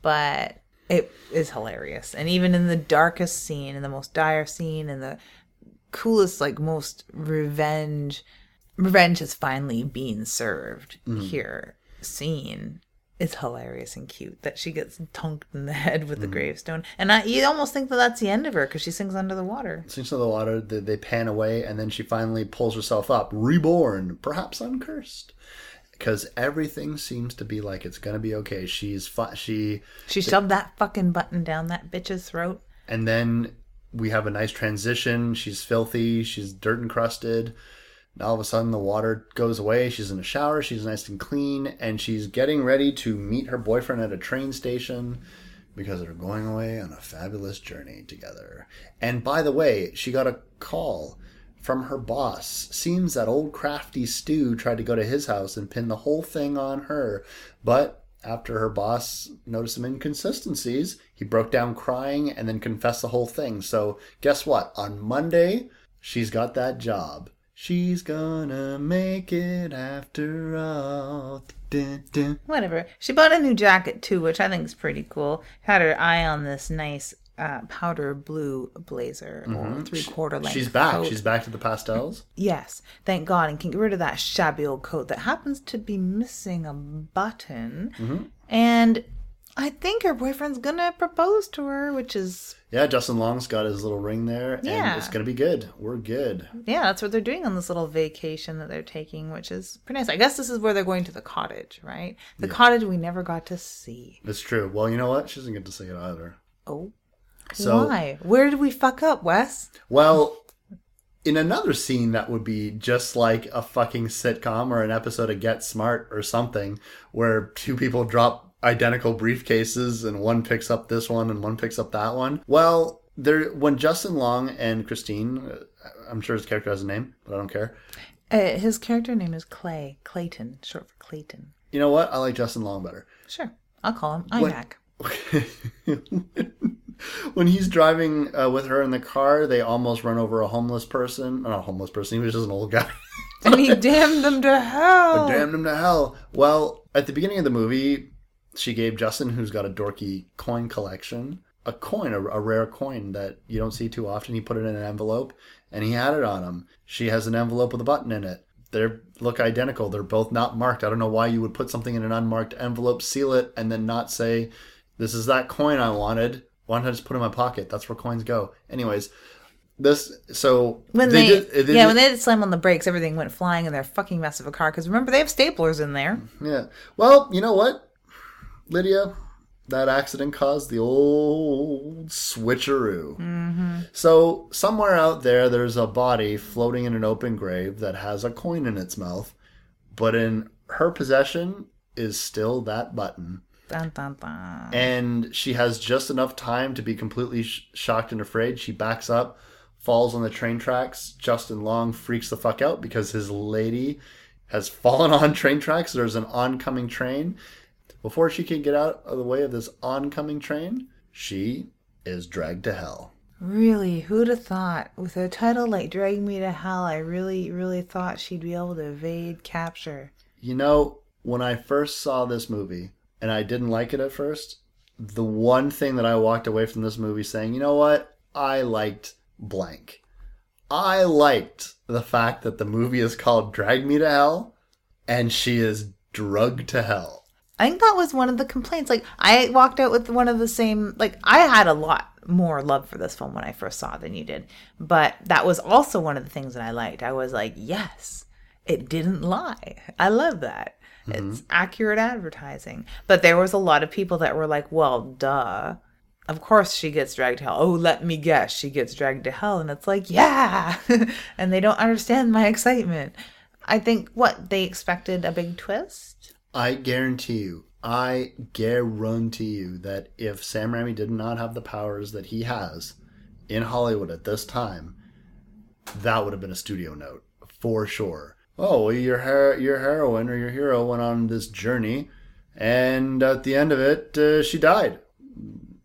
But it is hilarious, and even in the darkest scene, in the most dire scene, in the coolest, like most revenge, revenge is finally being served mm-hmm. here. Scene is hilarious and cute that she gets tunked in the head with the mm. gravestone, and I, you almost think that that's the end of her because she sinks under the water. sinks into the water. They, they pan away, and then she finally pulls herself up, reborn, perhaps uncursed, because everything seems to be like it's gonna be okay. She's fi- she, She shoved that fucking button down that bitch's throat. and then we have a nice transition. She's filthy. She's dirt encrusted. All of a sudden, the water goes away. She's in a shower. She's nice and clean, and she's getting ready to meet her boyfriend at a train station because they're going away on a fabulous journey together. And by the way, she got a call from her boss. Seems that old crafty Stu tried to go to his house and pin the whole thing on her, but after her boss noticed some inconsistencies, he broke down crying and then confessed the whole thing. So, guess what? On Monday, she's got that job. She's gonna make it after all. Dun, dun. Whatever. She bought a new jacket too, which I think is pretty cool. Had her eye on this nice uh, powder blue blazer or three quarter length. Mm-hmm. She's back. coat. She's back to the pastels. Yes, thank God, and can get rid of that shabby old coat that happens to be missing a button. Mm-hmm. And I think her boyfriend's gonna propose to her, which is Yeah, Justin Long's got his little ring there, and Yeah. it's gonna be good. We're good. yeah, that's what they're doing on this little vacation that they're taking, which is pretty nice. I guess this is where they're going to the cottage, right? The cottage we never got to see. It's true. Well, you know what? She doesn't get to see it either. Oh, So, why? Where did we fuck up, Wes? well, in another scene that would be just like a fucking sitcom or an episode of Get Smart or something, where two people drop identical briefcases and one picks up this one and one picks up that one. Well, there when Justin Long and Christine, uh, I'm sure his character has a name, but I don't care. Uh, his character name is Clay Clayton, short for Clayton. You know what? I like Justin Long better. Sure, I'll call him iMac. when he's driving uh, with her in the car, they almost run over a homeless person. Not a homeless person. He was just an old guy. and he damned them to hell. Damned them to hell. Well, at the beginning of the movie, she gave Justin, who's got a dorky coin collection, a coin, a, a rare coin that you don't see too often. He put it in an envelope, and he had it on him. She has an envelope with a button in it. They look identical. They're both not marked. I don't know why you would put something in an unmarked envelope, seal it, and then not say, "This is that coin I wanted." Why don't I just put it in my pocket? That's where coins go. Anyways, this so When they, did- they yeah, did- when they to slam on the brakes, everything went flying in their fucking mess of a car. Because remember, they have staplers in there. Yeah. Well, you know what, Lydia? that accident caused the old switcheroo. Mm-hmm. So, somewhere out there, there's a body floating in an open grave that has a coin in its mouth, but in her possession is still that button. Dun, dun, dun. And she has just enough time to be completely sh- shocked and afraid. She backs up, falls on the train tracks. Justin Long freaks the fuck out because his lady has fallen on train tracks. There's an oncoming train. Before she can get out of the way of this oncoming train, she is dragged to hell. Really, who'd have thought? With a title like Drag Me to Hell, I really, really thought she'd be able to evade capture. You know, when I first saw this movie, and I didn't like it at first, the one thing that I walked away from this movie saying, you know what? I liked blank. I liked the fact that the movie is called Drag Me to Hell, and she is drugged to hell. I think that was one of the complaints. Like, I walked out with one of the same, like, I had a lot more love for this film when I first saw it than you did. But that was also one of the things that I liked. I was like, yes, it didn't lie. I love that. It's mm-hmm. accurate advertising. But there was a lot of people that were like, well, duh. Of course she gets dragged to hell. Oh, let me guess, she gets dragged to hell. And it's like, yeah. and they don't understand my excitement. I think, what, they expected a big twist? I guarantee you, I guarantee you that if Sam Raimi did not have the powers that he has in Hollywood at this time, that would have been a studio note for sure. Oh, well, your her- your heroine or your hero went on this journey, and at the end of it, uh, she died.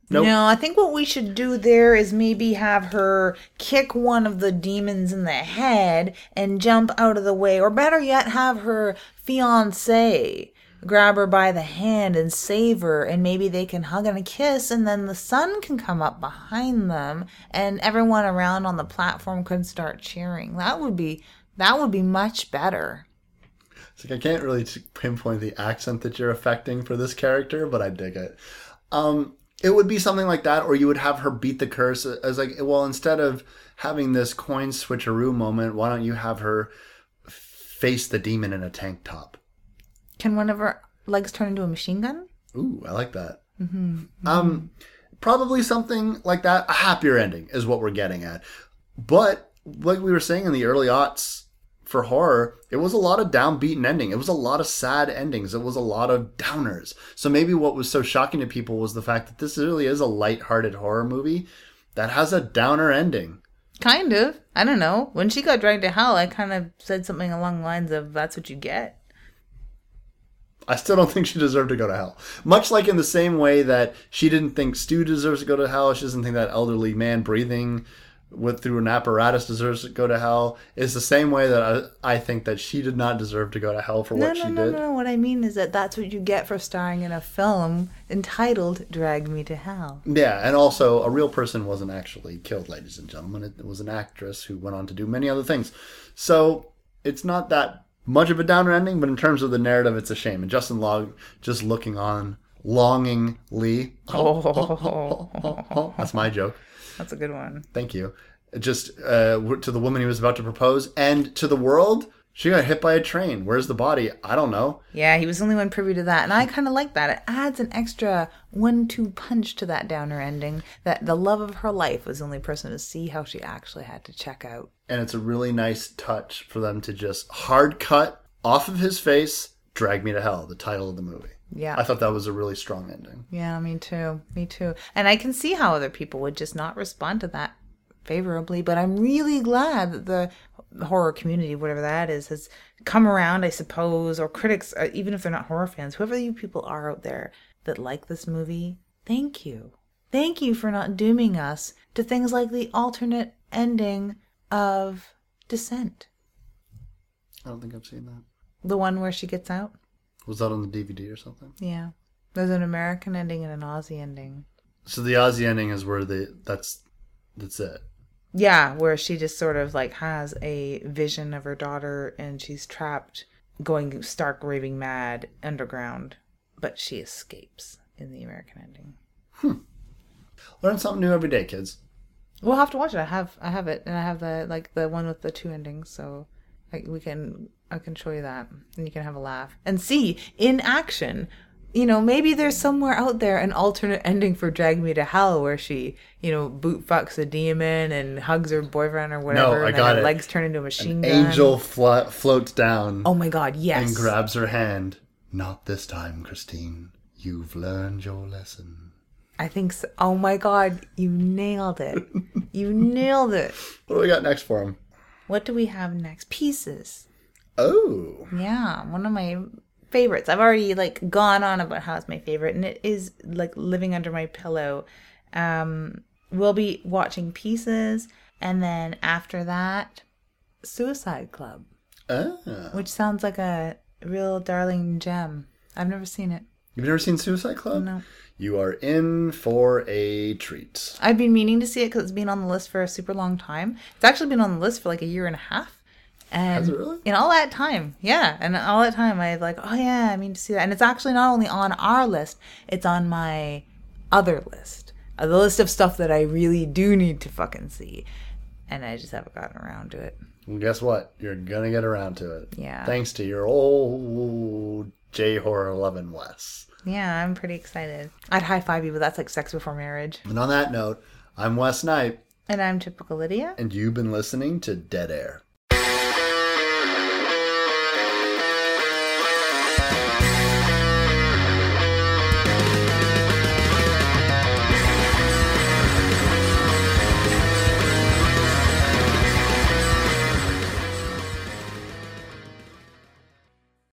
Nope. No, I think what we should do there is maybe have her kick one of the demons in the head and jump out of the way, or better yet, have her fiance grab her by the hand and save her, and maybe they can hug and kiss, and then the sun can come up behind them, and everyone around on the platform could start cheering. That would be that would be much better. It's like I can't really pinpoint the accent that you're affecting for this character, but I dig it. Um, it would be something like that, or you would have her beat the curse as like, well, instead of having this coin switcheroo moment, why don't you have her face the demon in a tank top? Can one of her legs turn into a machine gun? Ooh, I like that. Um, probably something like that. A happier ending is what we're getting at. But like we were saying in the early aughts for horror, it was a lot of downbeaten ending. It was a lot of sad endings. It was a lot of downers. So maybe what was so shocking to people was the fact that this really is a light-hearted horror movie that has a downer ending. Kind of. I don't know. When she got dragged to hell, I kind of said something along the lines of, that's what you get. I still don't think she deserved to go to hell. Much like in the same way that she didn't think Stu deserves to go to hell, she doesn't think that elderly man breathing with through an apparatus deserves to go to hell. Is the same way that I, I think that she did not deserve to go to hell for No, what no, she no, did. no. What I mean is that that's what you get for starring in a film entitled Drag Me to Hell. Yeah, and also a real person wasn't actually killed, ladies and gentlemen. It was an actress who went on to do many other things. So it's not that much of a downer ending, but in terms of the narrative, it's a shame. And Justin Long just looking on longingly. Oh, That's my joke. that's a good one. Thank you. Just uh, to the woman he was about to propose, and to the world, she got hit by a train. Where's the body? I don't know. Yeah, he was the only one privy to that. And I kind of like that. It adds an extra one two punch to that downer ending that the love of her life was the only person to see how she actually had to check out. And it's a really nice touch for them to just hard cut off of his face, "Drag Me to Hell," the title of the movie. Yeah. I thought that was a really strong ending. Yeah, me too. Me too. And I can see how other people would just not respond to that favorably, but I'm really glad that the horror community, whatever that is, has come around, I suppose, or critics, uh, even if they're not horror fans, whoever you people are out there that like this movie, thank you. Thank you for not dooming us to things like the alternate ending of Descent. I don't think I've seen that. The one where she gets out? Was that on the DVD or something? Yeah. There's an American ending and an Aussie ending. So the Aussie ending is where the that's that's it. Yeah, where she just sort of like has a vision of her daughter and she's trapped going stark raving mad underground, but she escapes in the American ending. Hmm. Learn something new every day, kids. We'll have to watch it. I have I have it and I have the like the one with the two endings, so like we can I can show you that and you can have a laugh and see in action you know, maybe there's somewhere out there an alternate ending for Drag Me to Hell where she, you know, boot fucks a demon and hugs her boyfriend or whatever. I and got then her it. legs turn into a machine gun. Angel flo- floats down Oh my god, yes. and grabs her hand. Not this time, Christine. You've learned your lesson. I think so. Oh my god, you nailed it. you nailed it. What do we got next for him? What do we have next? Pieces. Oh, Yeah, one of my favorites. I've already like gone on about how it's my favorite, and it is like living under my pillow. Um, we'll be watching Pieces, and then after that, Suicide Club, ah. which sounds like a real darling gem. I've never seen it. You've never seen Suicide Club? No. You are in for a treat. I've been meaning to see it because it's been on the list for a super long time. It's actually been on the list for like a year and a half. And really? in all that time, yeah, and all that time, I like, oh yeah, I mean to see that. And it's actually not only on our list; it's on my other list, uh, the list of stuff that I really do need to fucking see, and I just haven't gotten around to it. Well, guess what? You're gonna get around to it. Yeah. Thanks to your old J horror loving Wes. Yeah, I'm pretty excited. I'd high five you, but that's like sex before marriage. And on that note, I'm Wes Knight, And I'm typical Lydia. and you've been listening to Dead Air.